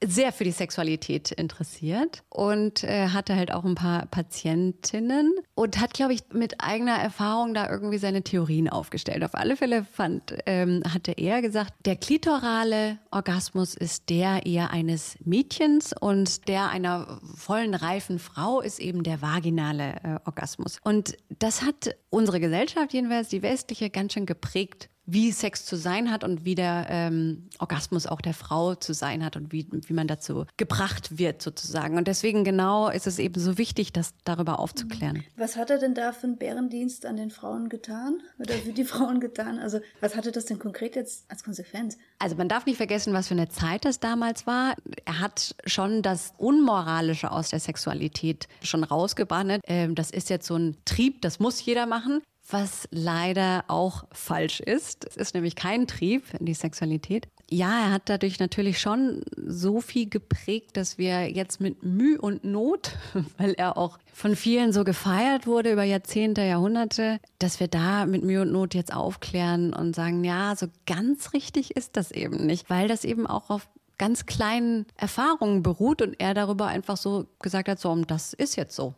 [SPEAKER 3] sehr für die Sexualität interessiert und äh, hatte halt auch ein paar Patientinnen und hat, glaube ich, mit eigener Erfahrung da irgendwie seine Theorien aufgestellt. Auf alle Fälle fand, ähm, hatte er gesagt, der klitorale Orgasmus ist der eher eines Mädchens und der einer vollen, reifen Frau ist eben der vaginale äh, Orgasmus. Und das hat unsere Gesellschaft, jedenfalls die westliche, ganz schön geprägt wie Sex zu sein hat und wie der ähm, Orgasmus auch der Frau zu sein hat und wie, wie man dazu gebracht wird sozusagen. Und deswegen genau ist es eben so wichtig, das darüber aufzuklären.
[SPEAKER 1] Mhm. Was hat er denn da für einen Bärendienst an den Frauen getan? Oder für die <laughs> Frauen getan? Also was hatte das denn konkret jetzt als Konsequenz?
[SPEAKER 3] Also man darf nicht vergessen, was für eine Zeit das damals war. Er hat schon das Unmoralische aus der Sexualität schon rausgebannt. Ähm, das ist jetzt so ein Trieb, das muss jeder machen was leider auch falsch ist. Es ist nämlich kein Trieb in die Sexualität. Ja, er hat dadurch natürlich schon so viel geprägt, dass wir jetzt mit Mühe und Not, <laughs> weil er auch von vielen so gefeiert wurde über Jahrzehnte, Jahrhunderte, dass wir da mit Mühe und Not jetzt aufklären und sagen, ja, so ganz richtig ist das eben nicht, weil das eben auch auf ganz kleinen Erfahrungen beruht und er darüber einfach so gesagt hat, so, das ist jetzt so.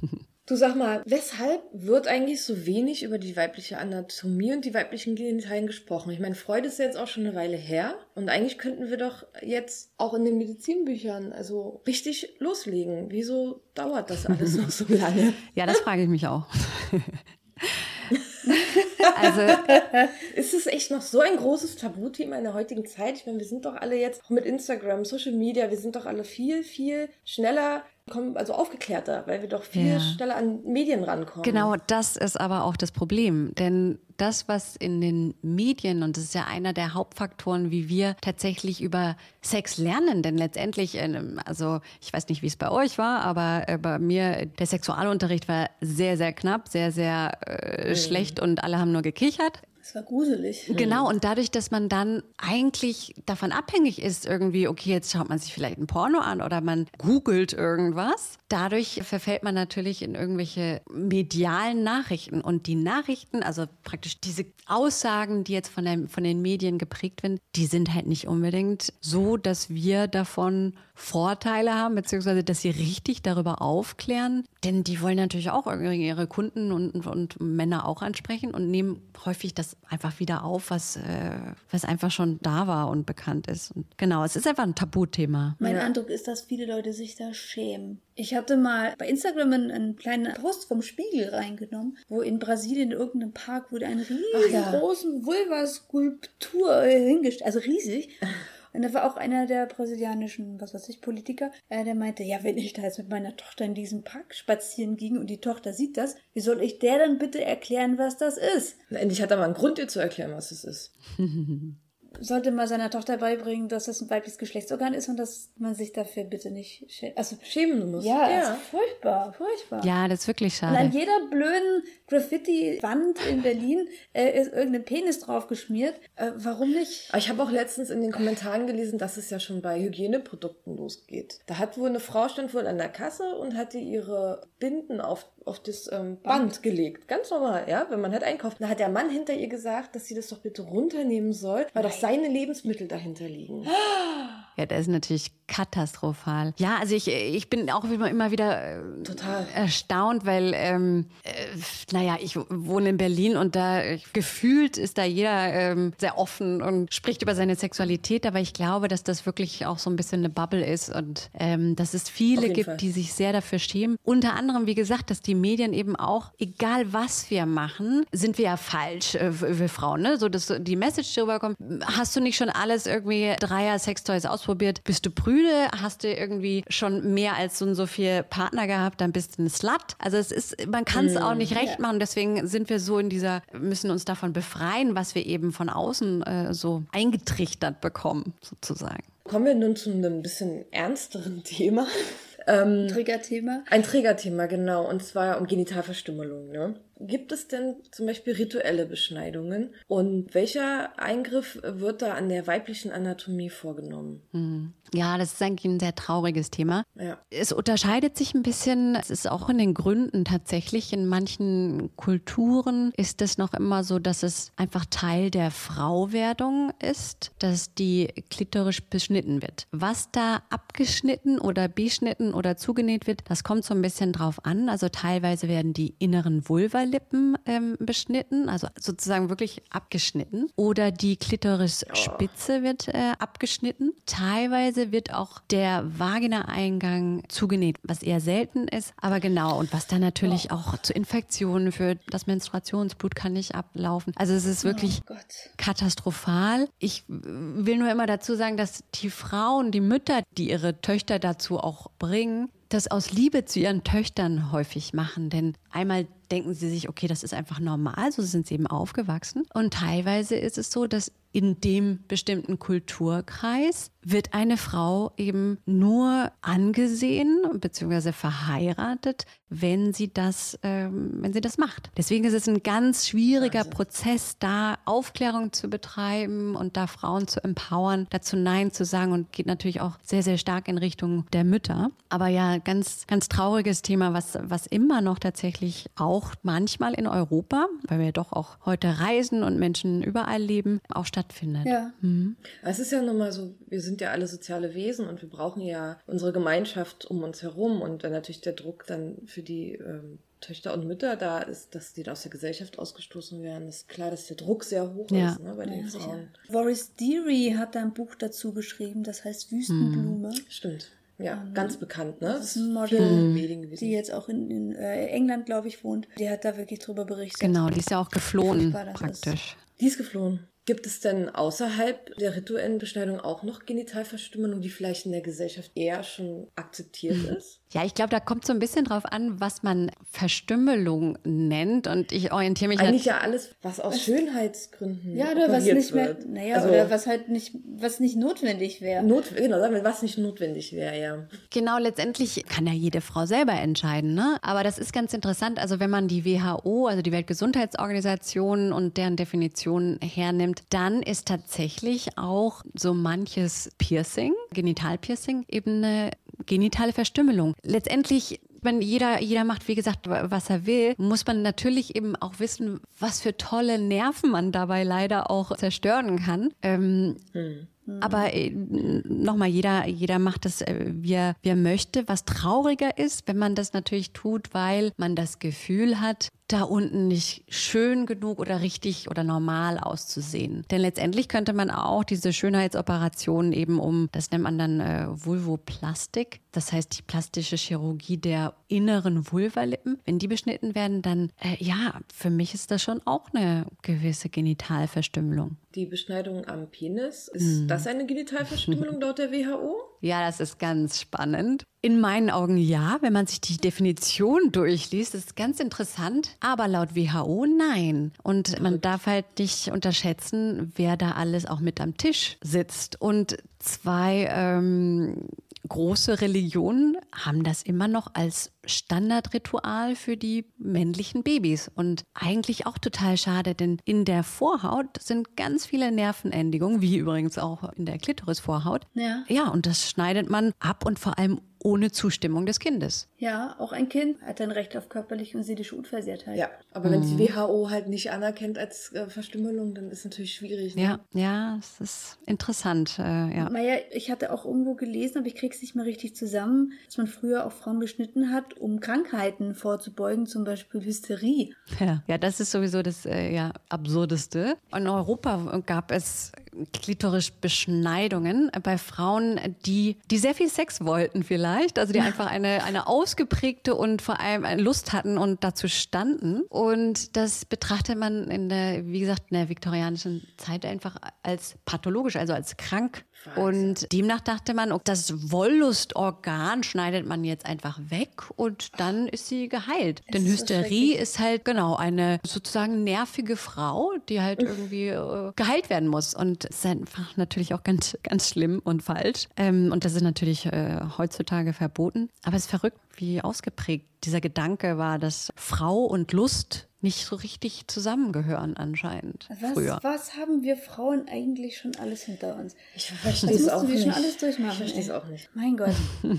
[SPEAKER 3] <laughs>
[SPEAKER 2] Du sag mal, weshalb wird eigentlich so wenig über die weibliche Anatomie und die weiblichen Genitalien gesprochen? Ich meine, Freude ist jetzt auch schon eine Weile her und eigentlich könnten wir doch jetzt auch in den Medizinbüchern also richtig loslegen. Wieso dauert das alles noch so <laughs> lange?
[SPEAKER 3] Ja, das frage ich mich auch. <laughs>
[SPEAKER 2] Also ist es echt noch so ein großes Tabuthema in der heutigen Zeit? Ich meine, wir sind doch alle jetzt auch mit Instagram, Social Media, wir sind doch alle viel, viel schneller kommen also aufgeklärter, weil wir doch viel ja. schneller an Medien rankommen.
[SPEAKER 3] Genau, das ist aber auch das Problem, denn das, was in den Medien, und das ist ja einer der Hauptfaktoren, wie wir tatsächlich über Sex lernen, denn letztendlich, ähm, also ich weiß nicht, wie es bei euch war, aber äh, bei mir, der Sexualunterricht war sehr, sehr knapp, sehr, sehr äh, mhm. schlecht und alle haben nur gekichert.
[SPEAKER 1] Es war gruselig.
[SPEAKER 3] Genau, und dadurch, dass man dann eigentlich davon abhängig ist, irgendwie, okay, jetzt schaut man sich vielleicht ein Porno an oder man googelt irgendwas, dadurch verfällt man natürlich in irgendwelche medialen Nachrichten. Und die Nachrichten, also praktisch diese Aussagen, die jetzt von, der, von den Medien geprägt werden, die sind halt nicht unbedingt so, dass wir davon Vorteile haben, beziehungsweise dass sie richtig darüber aufklären. Denn die wollen natürlich auch ihre Kunden und, und Männer auch ansprechen und nehmen häufig das einfach wieder auf, was, äh, was einfach schon da war und bekannt ist. Und genau, es ist einfach ein Tabuthema.
[SPEAKER 1] Mein ja. Eindruck ist, dass viele Leute sich da schämen. Ich hatte mal bei Instagram einen, einen kleinen Post vom Spiegel reingenommen, wo in Brasilien in irgendeinem Park wurde eine riesengroße ja. Vulva-Skulptur hingestellt, also riesig. Und da war auch einer der brasilianischen, was weiß ich, Politiker, äh, der meinte, ja, wenn ich da jetzt mit meiner Tochter in diesem Park spazieren ging und die Tochter sieht das, wie soll ich der dann bitte erklären, was das ist?
[SPEAKER 2] Endlich hat er mal einen Grund, dir zu erklären, was es ist. <laughs>
[SPEAKER 1] sollte mal seiner Tochter beibringen, dass das ein weibliches Geschlechtsorgan ist und dass man sich dafür bitte nicht schä also schämen muss.
[SPEAKER 2] Ja,
[SPEAKER 1] ja. Furchtbar, furchtbar.
[SPEAKER 3] Ja, das ist wirklich schade.
[SPEAKER 1] Und an jeder blöden Graffiti-Wand in <laughs> Berlin äh, ist irgendein Penis draufgeschmiert. Äh, warum nicht?
[SPEAKER 2] Ich habe auch letztens in den Kommentaren gelesen, dass es ja schon bei Hygieneprodukten losgeht. Da hat wohl eine Frau stand wohl an der Kasse und hatte ihre Binden auf auf das ähm, Band gelegt. Ganz normal, ja, wenn man halt einkauft. Da hat der Mann hinter ihr gesagt, dass sie das doch bitte runternehmen soll, weil doch seine Lebensmittel dahinter liegen.
[SPEAKER 3] Ja, das ist natürlich katastrophal. Ja, also ich, ich bin auch immer, immer wieder äh,
[SPEAKER 2] Total.
[SPEAKER 3] erstaunt, weil, ähm, äh, naja, ich wohne in Berlin und da gefühlt ist da jeder ähm, sehr offen und spricht über seine Sexualität, aber ich glaube, dass das wirklich auch so ein bisschen eine Bubble ist und ähm, dass es viele gibt,
[SPEAKER 2] Fall.
[SPEAKER 3] die sich sehr dafür schämen. Unter anderem, wie gesagt, dass die Medien eben auch, egal was wir machen, sind wir ja falsch, äh, wir Frauen, ne? So, dass die Message darüber kommt, hast du nicht schon alles irgendwie Dreier Sextoys ausprobiert? Bist du prüde? Hast du irgendwie schon mehr als so und so viel Partner gehabt? Dann bist du ein Slut. Also es ist, man kann es auch nicht recht machen. Deswegen sind wir so in dieser, müssen uns davon befreien, was wir eben von außen äh, so eingetrichtert bekommen, sozusagen.
[SPEAKER 2] Kommen wir nun zu einem bisschen ernsteren <laughs> Thema. Ähm,
[SPEAKER 1] Triggerthema.
[SPEAKER 2] Ein Trägerthema, genau, und zwar um Genitalverstümmelung. Ne? Gibt es denn zum Beispiel rituelle Beschneidungen? Und welcher Eingriff wird da an der weiblichen Anatomie vorgenommen?
[SPEAKER 3] Ja, das ist eigentlich ein sehr trauriges Thema.
[SPEAKER 2] Ja.
[SPEAKER 3] Es unterscheidet sich ein bisschen. Es ist auch in den Gründen tatsächlich. In manchen Kulturen ist es noch immer so, dass es einfach Teil der Frauwerdung ist, dass die klitorisch beschnitten wird. Was da abgeschnitten oder beschnitten oder zugenäht wird, das kommt so ein bisschen drauf an. Also teilweise werden die inneren Vulvalippen ähm, beschnitten, also sozusagen wirklich abgeschnitten. Oder die Klitorisspitze wird äh, abgeschnitten. Teilweise wird auch der Vagina-Eingang zugenäht, was eher selten ist. Aber genau, und was dann natürlich auch zu Infektionen führt. Das Menstruationsblut kann nicht ablaufen. Also es ist wirklich
[SPEAKER 1] Oh
[SPEAKER 3] katastrophal. Ich will nur immer dazu sagen, dass die Frauen, die Mütter, die ihre Töchter dazu auch bringen, das aus Liebe zu ihren Töchtern häufig machen. Denn einmal denken sie sich, okay, das ist einfach normal, so sind sie eben aufgewachsen. Und teilweise ist es so, dass in dem bestimmten Kulturkreis wird eine Frau eben nur angesehen bzw. verheiratet, wenn sie das, ähm, wenn sie das macht. Deswegen ist es ein ganz schwieriger
[SPEAKER 2] Wahnsinn.
[SPEAKER 3] Prozess, da Aufklärung zu betreiben und da Frauen zu empowern, dazu Nein zu sagen und geht natürlich auch sehr, sehr stark in Richtung der Mütter. Aber ja, ganz, ganz trauriges Thema, was, was immer noch tatsächlich auch manchmal in Europa, weil wir doch auch heute reisen und Menschen überall leben, auch stattfindet.
[SPEAKER 1] Ja.
[SPEAKER 2] Es ist ja nun mal so, wir sind ja alle soziale Wesen und wir brauchen ja unsere Gemeinschaft um uns herum und wenn natürlich der Druck dann für die ähm, Töchter und Mütter da ist, dass die aus der Gesellschaft ausgestoßen werden, ist klar, dass der Druck sehr hoch
[SPEAKER 3] Ja.
[SPEAKER 2] ist ne, bei den Frauen.
[SPEAKER 1] Boris Deary hat da ein Buch dazu geschrieben, das heißt Wüstenblume.
[SPEAKER 2] Stimmt. Ja, ganz bekannt, ne?
[SPEAKER 1] Das ist ein Model,
[SPEAKER 2] gewesen.
[SPEAKER 1] die jetzt auch in, in äh, England, glaube ich, wohnt. Die hat da wirklich drüber berichtet.
[SPEAKER 3] Genau, die ist ja auch geflohen
[SPEAKER 1] das ist.
[SPEAKER 3] praktisch.
[SPEAKER 2] Die ist geflohen. Gibt es denn außerhalb der rituellen Beschneidung auch noch Genitalverstümmelung, die vielleicht in der Gesellschaft eher schon akzeptiert <laughs> ist?
[SPEAKER 3] Ja, ich glaube, da kommt so ein bisschen drauf an, was man Verstümmelung nennt. Und ich orientiere mich
[SPEAKER 2] Eigentlich ja alles, was aus Schönheitsgründen
[SPEAKER 1] Ja, oder was nicht mehr,
[SPEAKER 2] wird.
[SPEAKER 1] naja,
[SPEAKER 2] also,
[SPEAKER 1] oder was halt nicht, was nicht notwendig wäre.
[SPEAKER 2] Not, genau, sagen wir, was nicht notwendig wäre, ja.
[SPEAKER 3] Genau, letztendlich kann ja jede Frau selber entscheiden, ne? Aber das ist ganz interessant. Also wenn man die WHO, also die Weltgesundheitsorganisation und deren Definition hernimmt, dann ist tatsächlich auch so manches Piercing, Genitalpiercing, eben eine genitale Verstümmelung. Letztendlich wenn jeder, jeder macht, wie gesagt, was er will, muss man natürlich eben auch wissen, was für tolle Nerven man dabei leider auch zerstören kann. Ähm, aber äh, nochmal, jeder, jeder macht das, äh, wie, er, wie er möchte. Was trauriger ist, wenn man das natürlich tut, weil man das Gefühl hat, da unten nicht schön genug oder richtig oder normal auszusehen. Denn letztendlich könnte man auch diese Schönheitsoperationen eben um, das nennt man dann äh, Vulvoplastik, das heißt die plastische Chirurgie der inneren Vulvalippen. Wenn die beschnitten werden, dann, äh, ja, für mich ist das schon auch eine gewisse Genitalverstümmelung.
[SPEAKER 2] Die Beschneidung am Penis, ist das eine Genitalverstümmelung <laughs> laut der WHO?
[SPEAKER 3] Ja, das ist ganz spannend. In meinen Augen ja, wenn man sich die Definition durchliest, ist es ganz interessant. Aber laut WHO nein. Und man darf halt nicht unterschätzen, wer da alles auch mit am Tisch sitzt. Und zwei ähm, große Religionen haben das immer noch als Standardritual für die männlichen Babys und eigentlich auch total schade, denn in der Vorhaut sind ganz viele Nervenendigungen, wie übrigens auch in der Klitorisvorhaut.
[SPEAKER 1] Ja.
[SPEAKER 3] Ja, und das schneidet man ab und vor allem ohne Zustimmung des Kindes.
[SPEAKER 1] Ja, auch ein Kind hat ein Recht auf körperliche und seelische Unversehrtheit.
[SPEAKER 2] Ja, aber wenn die WHO halt nicht anerkennt als äh, Verstümmelung, dann ist es natürlich schwierig. Ne?
[SPEAKER 3] Ja, ja, es ist interessant. Äh, ja.
[SPEAKER 1] Naja, ich hatte auch irgendwo gelesen, aber ich krieg's nicht mehr richtig zusammen, dass man früher auch Frauen beschnitten hat, um Krankheiten vorzubeugen, zum Beispiel Hysterie.
[SPEAKER 3] Ja, ja, das ist sowieso das äh, ja, Absurdeste. In Europa gab es Klitorisbeschneidungen bei Frauen, die, die sehr viel Sex wollten vielleicht, also die einfach eine, eine ausgeprägte und vor allem Lust hatten und dazu standen. Und das betrachtet man in der, wie gesagt, in der viktorianischen Zeit einfach als pathologisch, also als krank. Und demnach dachte man, das Wolllustorgan schneidet man jetzt einfach weg und dann ist sie geheilt. Denn
[SPEAKER 1] ist so
[SPEAKER 3] Hysterie ist halt genau eine sozusagen nervige Frau, die halt irgendwie äh, geheilt werden muss. Und es ist einfach natürlich auch ganz, <laughs> ganz schlimm und falsch. Ähm, und das ist natürlich äh, heutzutage verboten. Aber es ist verrückt, wie ausgeprägt dieser Gedanke war, dass Frau und Lust nicht so richtig zusammengehören anscheinend
[SPEAKER 1] Was,
[SPEAKER 3] früher.
[SPEAKER 1] was haben wir Frauen eigentlich schon alles hinter uns?
[SPEAKER 2] Ich verstehe
[SPEAKER 1] Das
[SPEAKER 2] es
[SPEAKER 1] mussten
[SPEAKER 2] auch
[SPEAKER 1] wir
[SPEAKER 2] nicht.
[SPEAKER 1] schon alles durchmachen.
[SPEAKER 2] Ich verstehe es auch nicht.
[SPEAKER 1] Mein Gott. <laughs>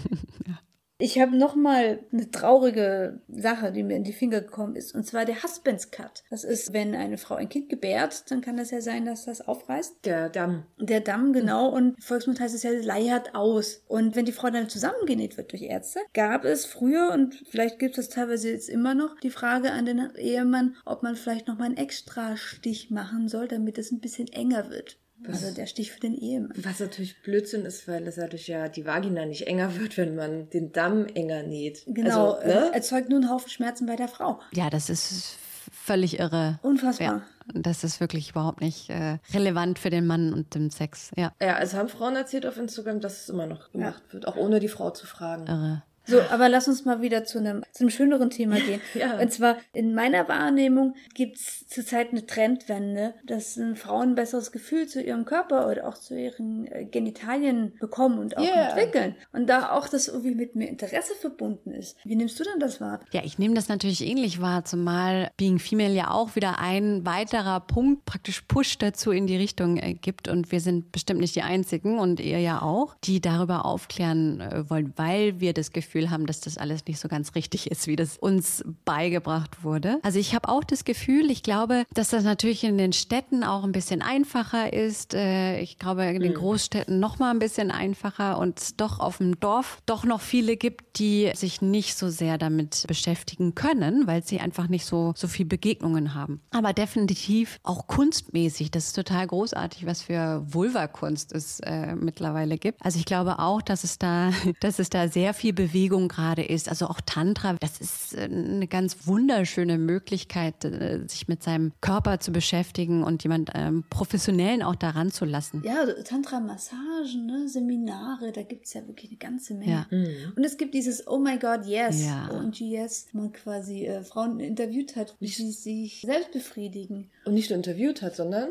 [SPEAKER 1] Ich habe noch mal eine traurige Sache, die mir in die Finger gekommen ist, und zwar der Husband's Cut. Das ist, wenn eine Frau ein Kind gebärt, dann kann das ja sein, dass das aufreißt.
[SPEAKER 2] Der Damm.
[SPEAKER 1] Der Damm, genau, und im Volksmund heißt es ja, leiert aus. Und wenn die Frau dann zusammengenäht wird durch Ärzte, gab es früher, und vielleicht gibt es das teilweise jetzt immer noch, die Frage an den Ehemann, ob man vielleicht noch mal einen extra Stich machen soll, damit es ein bisschen enger wird. Also der Stich für den Ehemann.
[SPEAKER 2] Was natürlich Blödsinn ist, weil es dadurch ja die Vagina nicht enger wird, wenn man den Damm enger näht.
[SPEAKER 1] Genau,
[SPEAKER 2] Also, ne?
[SPEAKER 1] äh, erzeugt nur einen Haufen Schmerzen bei der Frau.
[SPEAKER 3] Ja, das ist völlig irre.
[SPEAKER 1] Unfassbar.
[SPEAKER 3] Ja, das ist wirklich überhaupt nicht äh, relevant für den Mann und den Sex. Ja,
[SPEAKER 2] Ja, also haben Frauen erzählt auf Instagram, dass es immer noch gemacht wird, auch ohne die Frau zu fragen.
[SPEAKER 3] irre.
[SPEAKER 1] So, aber lass uns mal wieder zu einem, zu einem schöneren Thema <laughs> gehen.
[SPEAKER 2] Ja.
[SPEAKER 1] Und zwar, in meiner Wahrnehmung gibt's zurzeit eine Trendwende, dass Frauen ein besseres Gefühl zu ihrem Körper oder auch zu ihren äh, Genitalien bekommen und auch
[SPEAKER 2] Yeah.
[SPEAKER 1] entwickeln. Und da auch das irgendwie mit mehr Interesse verbunden ist. Wie nimmst du denn das wahr?
[SPEAKER 3] Ja, ich nehme das natürlich ähnlich wahr, zumal Being Female ja auch wieder ein weiterer Punkt, praktisch Push dazu in die Richtung äh, gibt. Und wir sind bestimmt nicht die Einzigen und ihr ja auch, die darüber aufklären äh, wollen, weil wir das Gefühl haben, dass das alles nicht so ganz richtig ist, wie das uns beigebracht wurde. Also ich habe auch das Gefühl, ich glaube, dass das natürlich in den Städten auch ein bisschen einfacher ist. Äh, Ich glaube, in den Großstädten noch mal ein bisschen einfacher und es doch auf dem Dorf doch noch viele gibt, die sich nicht so sehr damit beschäftigen können, weil sie einfach nicht so, so viel Begegnungen haben. Aber definitiv auch kunstmäßig. Das ist total großartig, was für Vulva-Kunst es äh, mittlerweile gibt. Also ich glaube auch, dass es da, <laughs> dass es da sehr viel Bewegung gerade ist. Also auch Tantra, das ist äh, eine ganz wunderschöne Möglichkeit, äh, sich mit seinem Körper zu beschäftigen und jemand ähm, Professionellen auch daran zu lassen.
[SPEAKER 1] Ja, Tantra-Massagen, ne? Seminare, da gibt's ja wirklich eine ganze Menge.
[SPEAKER 3] Ja.
[SPEAKER 1] Und es gibt dieses Oh my God, yes.
[SPEAKER 3] Ja.
[SPEAKER 1] Und yes, wo man quasi äh, Frauen interviewt hat, wie sie sich selbst befriedigen.
[SPEAKER 2] Und nicht nur interviewt hat, sondern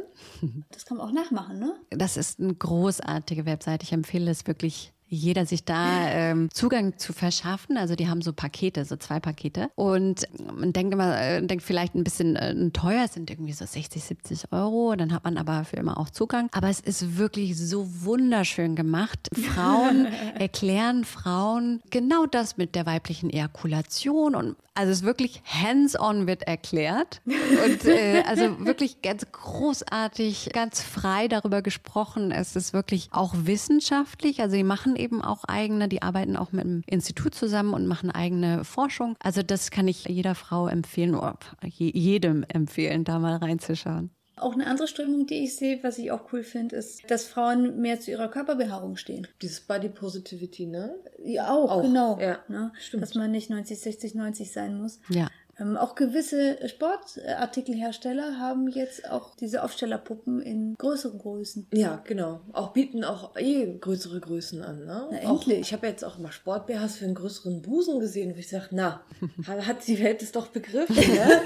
[SPEAKER 1] Das kann man auch nachmachen, ne?
[SPEAKER 3] Das ist eine großartige Website. Ich empfehle es wirklich jeder sich da ähm, Zugang zu verschaffen. Also die haben so Pakete, so zwei Pakete. Und man denkt immer, äh, denkt vielleicht ein bisschen äh, teuer, es sind irgendwie so 60, 70 Euro. Dann hat man aber für immer auch Zugang. Aber es ist wirklich so wunderschön gemacht. Frauen <laughs> erklären Frauen genau das mit der weiblichen Ejakulation und also es ist wirklich hands-on wird erklärt und äh, also <laughs> wirklich ganz großartig, ganz frei darüber gesprochen. Es ist wirklich auch wissenschaftlich. Also die machen eben auch eigene, die arbeiten auch mit dem Institut zusammen und machen eigene Forschung. Also das kann ich jeder Frau empfehlen oder je, jedem empfehlen, da mal reinzuschauen.
[SPEAKER 1] Auch eine andere Strömung, die ich sehe, was ich auch cool finde, ist, dass Frauen mehr zu ihrer Körperbehaarung stehen.
[SPEAKER 2] dieses Body Positivity, ne?
[SPEAKER 1] Ja, auch,
[SPEAKER 2] Auch,
[SPEAKER 1] genau.
[SPEAKER 2] ja,
[SPEAKER 1] ne?
[SPEAKER 2] stimmt.
[SPEAKER 1] Dass man nicht 90, 60, 90 sein muss.
[SPEAKER 3] Ja.
[SPEAKER 1] Ähm, auch gewisse Sportartikelhersteller haben jetzt auch diese Aufstellerpuppen in größeren Größen.
[SPEAKER 2] Ja, genau. Auch bieten auch eh größere Größen an, ne?
[SPEAKER 1] Na,
[SPEAKER 2] auch,
[SPEAKER 1] endlich.
[SPEAKER 2] ich habe jetzt auch mal Sport-BHs für einen größeren Busen gesehen, wo ich sage, na, <laughs> hat die Welt es doch begriffen, <laughs> ne?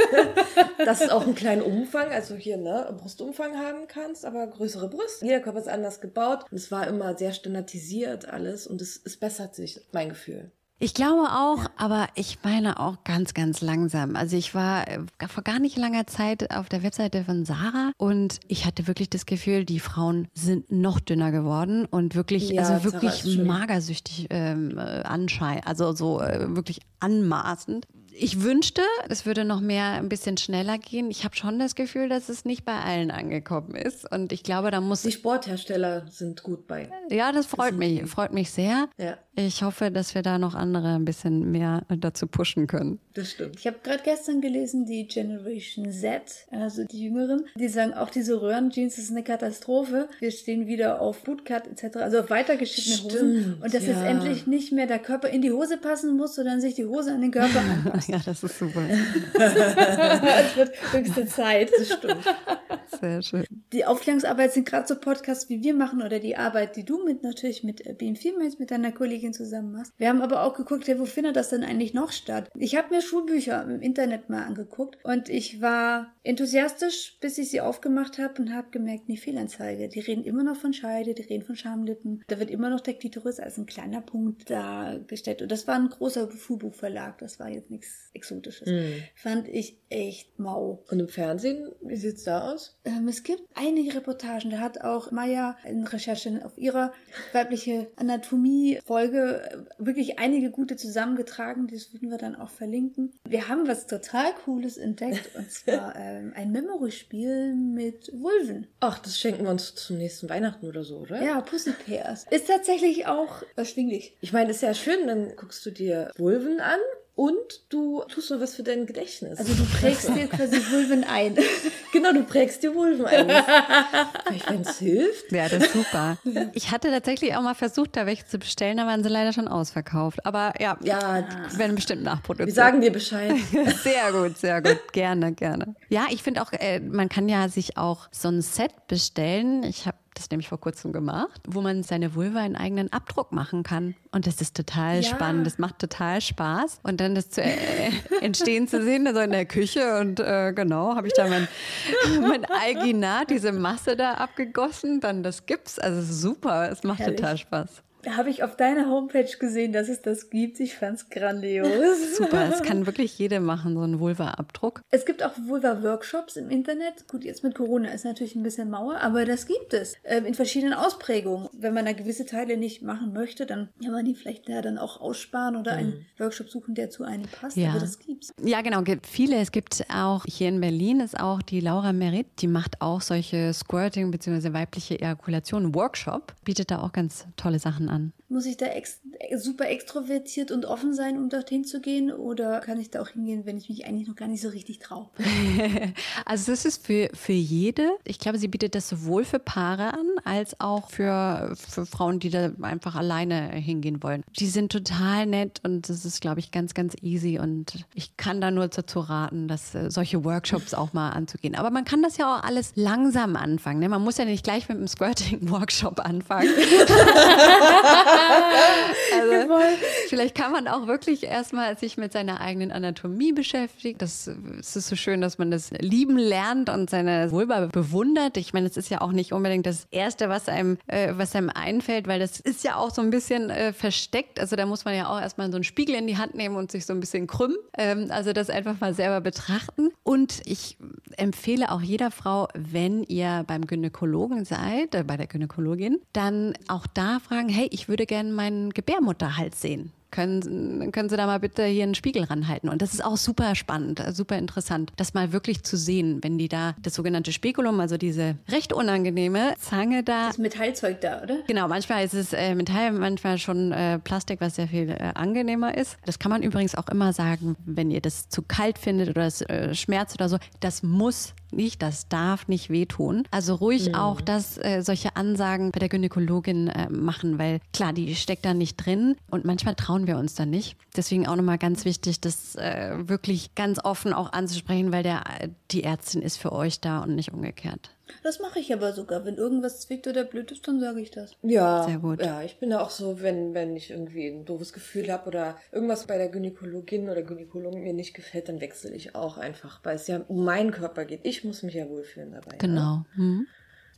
[SPEAKER 2] dass es auch einen kleinen Umfang, also hier, ne, Brustumfang haben kannst, aber größere Brüste. Jeder Körper ist anders gebaut und es war immer sehr standardisiert alles und es, es bessert sich, mein Gefühl.
[SPEAKER 3] Ich glaube auch, aber ich meine auch ganz, ganz langsam. Also ich war äh, vor gar nicht langer Zeit auf der Webseite von Sarah und ich hatte wirklich das Gefühl, die Frauen sind noch dünner geworden und wirklich,
[SPEAKER 2] Ja,
[SPEAKER 3] also wirklich magersüchtig ähm, äh, anscheinend, also so äh, wirklich anmaßend. Ich wünschte, es würde noch mehr ein bisschen schneller gehen. Ich habe schon das Gefühl, dass es nicht bei allen angekommen ist. Und ich glaube, da muss
[SPEAKER 2] Die Sporthersteller sind gut bei.
[SPEAKER 3] ja, das freut mich, freut mich sehr.
[SPEAKER 2] Ja.
[SPEAKER 3] Ich hoffe, dass wir da noch andere ein bisschen mehr dazu pushen können.
[SPEAKER 2] Das stimmt.
[SPEAKER 1] Ich habe gerade gestern gelesen, die Generation Z, also die Jüngeren, die sagen, auch diese Röhrenjeans ist eine Katastrophe. Wir stehen wieder auf Bootcut etc., also auf weitergeschickte Hosen.
[SPEAKER 2] Stimmt,
[SPEAKER 1] Und dass jetzt
[SPEAKER 2] ja.
[SPEAKER 1] endlich nicht mehr der Körper in die Hose passen muss, sondern sich die Hose an den Körper <laughs> anpasst.
[SPEAKER 3] Ja, das ist super. <laughs>
[SPEAKER 1] es wird höchste Zeit.
[SPEAKER 2] Das stimmt.
[SPEAKER 3] Sehr schön.
[SPEAKER 1] Die Aufklärungsarbeit sind gerade so Podcasts, wie wir machen oder die Arbeit, die du mit natürlich mit äh, Beam Females, mit deiner Kollegin zusammen machst. Wir haben aber auch geguckt, ja, wo findet das denn eigentlich noch statt? Ich habe mir Schulbücher im Internet mal angeguckt und ich war enthusiastisch, bis ich sie aufgemacht habe und habe gemerkt, nee, Fehlanzeige. Die reden immer noch von Scheide, die reden von Schamlippen. Da wird immer noch der Klitoris als ein kleiner Punkt dargestellt. Und das war ein großer Fuhrbuchverlag. Das war jetzt nichts Exotisches. Fand ich echt mau.
[SPEAKER 2] Und im Fernsehen, wie sieht's da aus?
[SPEAKER 1] Ähm, es gibt einige Reportagen. Da hat auch Maya in Recherche auf ihrer weibliche Anatomie-Folge äh, wirklich einige gute zusammengetragen. Das würden wir dann auch verlinken. Wir haben was total Cooles entdeckt und <laughs> zwar ähm, ein Memory-Spiel mit Vulven.
[SPEAKER 2] Ach, das schenken wir uns zum nächsten Weihnachten oder so, oder?
[SPEAKER 1] Ja, Pussy Pairs. Ist tatsächlich auch erschwinglich.
[SPEAKER 2] Ich meine, ist ja schön, dann guckst du dir Vulven an und du tust so was für dein Gedächtnis.
[SPEAKER 1] Also du prägst dir quasi <laughs> Vulven ein.
[SPEAKER 2] genau, du prägst dir Vulven ein. Vielleicht, wenn es hilft. <laughs>
[SPEAKER 3] Ja, das ist super. Ich hatte tatsächlich auch mal versucht, da welche zu bestellen, da waren sie leider schon ausverkauft. Aber ja,
[SPEAKER 2] Ja,
[SPEAKER 3] werden bestimmt nachproduziert.
[SPEAKER 2] wir sagen dir Bescheid. <laughs>
[SPEAKER 3] Sehr gut, sehr gut. Gerne, gerne. Ja, ich finde auch, äh, man kann ja sich auch so ein Set bestellen. Ich habe das nämlich vor kurzem gemacht, wo man seine Vulva einen eigenen Abdruck machen kann. Und das ist total
[SPEAKER 1] Ja.
[SPEAKER 3] spannend. Das macht total Spaß. Und dann das zu, äh, entstehen zu sehen, also in der Küche. Und äh, genau, habe ich da mein, <laughs> mein Alginat, diese Masse da abgegossen, dann das Gips. Also super, es macht
[SPEAKER 1] Herrlich.
[SPEAKER 3] total Spaß.
[SPEAKER 1] Da habe ich auf deiner Homepage gesehen, dass es das gibt. Ich fand's grandios. <laughs>
[SPEAKER 3] Super, es kann <laughs> wirklich jede machen, so einen Vulva-Abdruck.
[SPEAKER 1] Es gibt auch Vulva-Workshops im Internet. Gut, jetzt mit Corona ist natürlich ein bisschen Mauer, aber das gibt es ähm, in verschiedenen Ausprägungen. Wenn man da gewisse Teile nicht machen möchte, dann kann man die vielleicht da dann auch aussparen oder einen Workshop suchen, der zu einem passt.
[SPEAKER 3] Ja.
[SPEAKER 1] Aber das gibt's.
[SPEAKER 3] Ja, genau, gibt viele. Es gibt auch hier in Berlin ist auch die Laura Merit, die macht auch solche Squirting bzw. weibliche Ejakulation Workshop, bietet da auch ganz tolle Sachen an.
[SPEAKER 1] Muss ich da ex super extrovertiert und offen sein, um dorthin zu gehen? Oder kann ich da auch hingehen, wenn ich mich eigentlich noch gar nicht so richtig traue? <laughs>
[SPEAKER 3] Also das ist für, für jede. Ich glaube, sie bietet das sowohl für Paare an, als auch für, für Frauen, die da einfach alleine hingehen wollen. Die sind total nett und das ist, glaube ich, ganz, ganz easy. Und ich kann da nur dazu raten, dass äh, solche Workshops auch mal anzugehen. Aber man kann das ja auch alles langsam anfangen. Ne? Man muss ja nicht gleich mit einem Squirting-Workshop anfangen. <laughs> Also, vielleicht kann man auch wirklich erstmal sich mit seiner eigenen Anatomie beschäftigen. Das, es ist so schön, dass man das lieben lernt und seine Vulva bewundert. Ich meine, es ist ja auch nicht unbedingt das Erste, was einem, äh, was einem einfällt, weil das ist ja auch so ein bisschen äh, versteckt. Also da muss man ja auch erstmal so einen Spiegel in die Hand nehmen und sich so ein bisschen krümmen. Ähm, also das einfach mal selber betrachten. Und ich empfehle auch jeder Frau, wenn ihr beim Gynäkologen seid, äh, bei der Gynäkologin, dann auch da fragen, hey, ich würde gerne meinen Gebärmutterhals sehen. Können, können Sie da mal bitte hier einen Spiegel ranhalten? Und das ist auch super spannend, äh, super interessant, das mal wirklich zu sehen, wenn die da das sogenannte Spekulum, also diese recht unangenehme Zange da
[SPEAKER 1] Das Metallzeug da, oder?
[SPEAKER 3] Genau, manchmal ist es äh, Metall, manchmal schon äh, Plastik, was sehr viel äh, angenehmer ist. Das kann man übrigens auch immer sagen, wenn ihr das zu kalt findet oder es äh, schmerzt oder so. Das muss nicht, das darf nicht wehtun. Also ruhig auch das, äh, solche Ansagen bei der Gynäkologin äh, machen, weil klar, die steckt da nicht drin und manchmal trauen wir uns da nicht. Deswegen auch nochmal ganz wichtig, das äh, wirklich ganz offen auch anzusprechen, weil der, die Ärztin ist für euch da und nicht umgekehrt.
[SPEAKER 1] Das mache ich aber sogar. Wenn irgendwas zwickt oder blöd ist, dann sage ich das.
[SPEAKER 2] Ja,
[SPEAKER 3] Sehr gut.
[SPEAKER 2] Ja, ich bin da auch so, wenn, wenn ich irgendwie ein doofes Gefühl habe oder irgendwas bei der Gynäkologin oder Gynäkologen mir nicht gefällt, dann wechsle ich auch einfach, weil es ja um meinen Körper geht. Ich muss mich ja wohlfühlen dabei.
[SPEAKER 3] Genau. Mhm.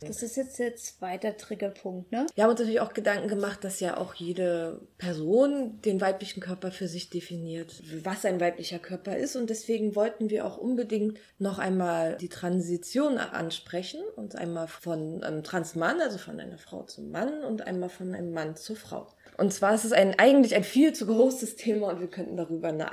[SPEAKER 1] Das ist jetzt der zweite Triggerpunkt, ne?
[SPEAKER 2] Wir haben uns natürlich auch Gedanken gemacht, dass ja auch jede Person den weiblichen Körper für sich definiert, was ein weiblicher Körper ist. Und deswegen wollten wir auch unbedingt noch einmal die Transition ansprechen und einmal von einem Transmann, also von einer Frau zum Mann und einmal von einem Mann zur Frau. Und zwar ist es ein, eigentlich ein viel zu großes Thema und wir könnten darüber eine,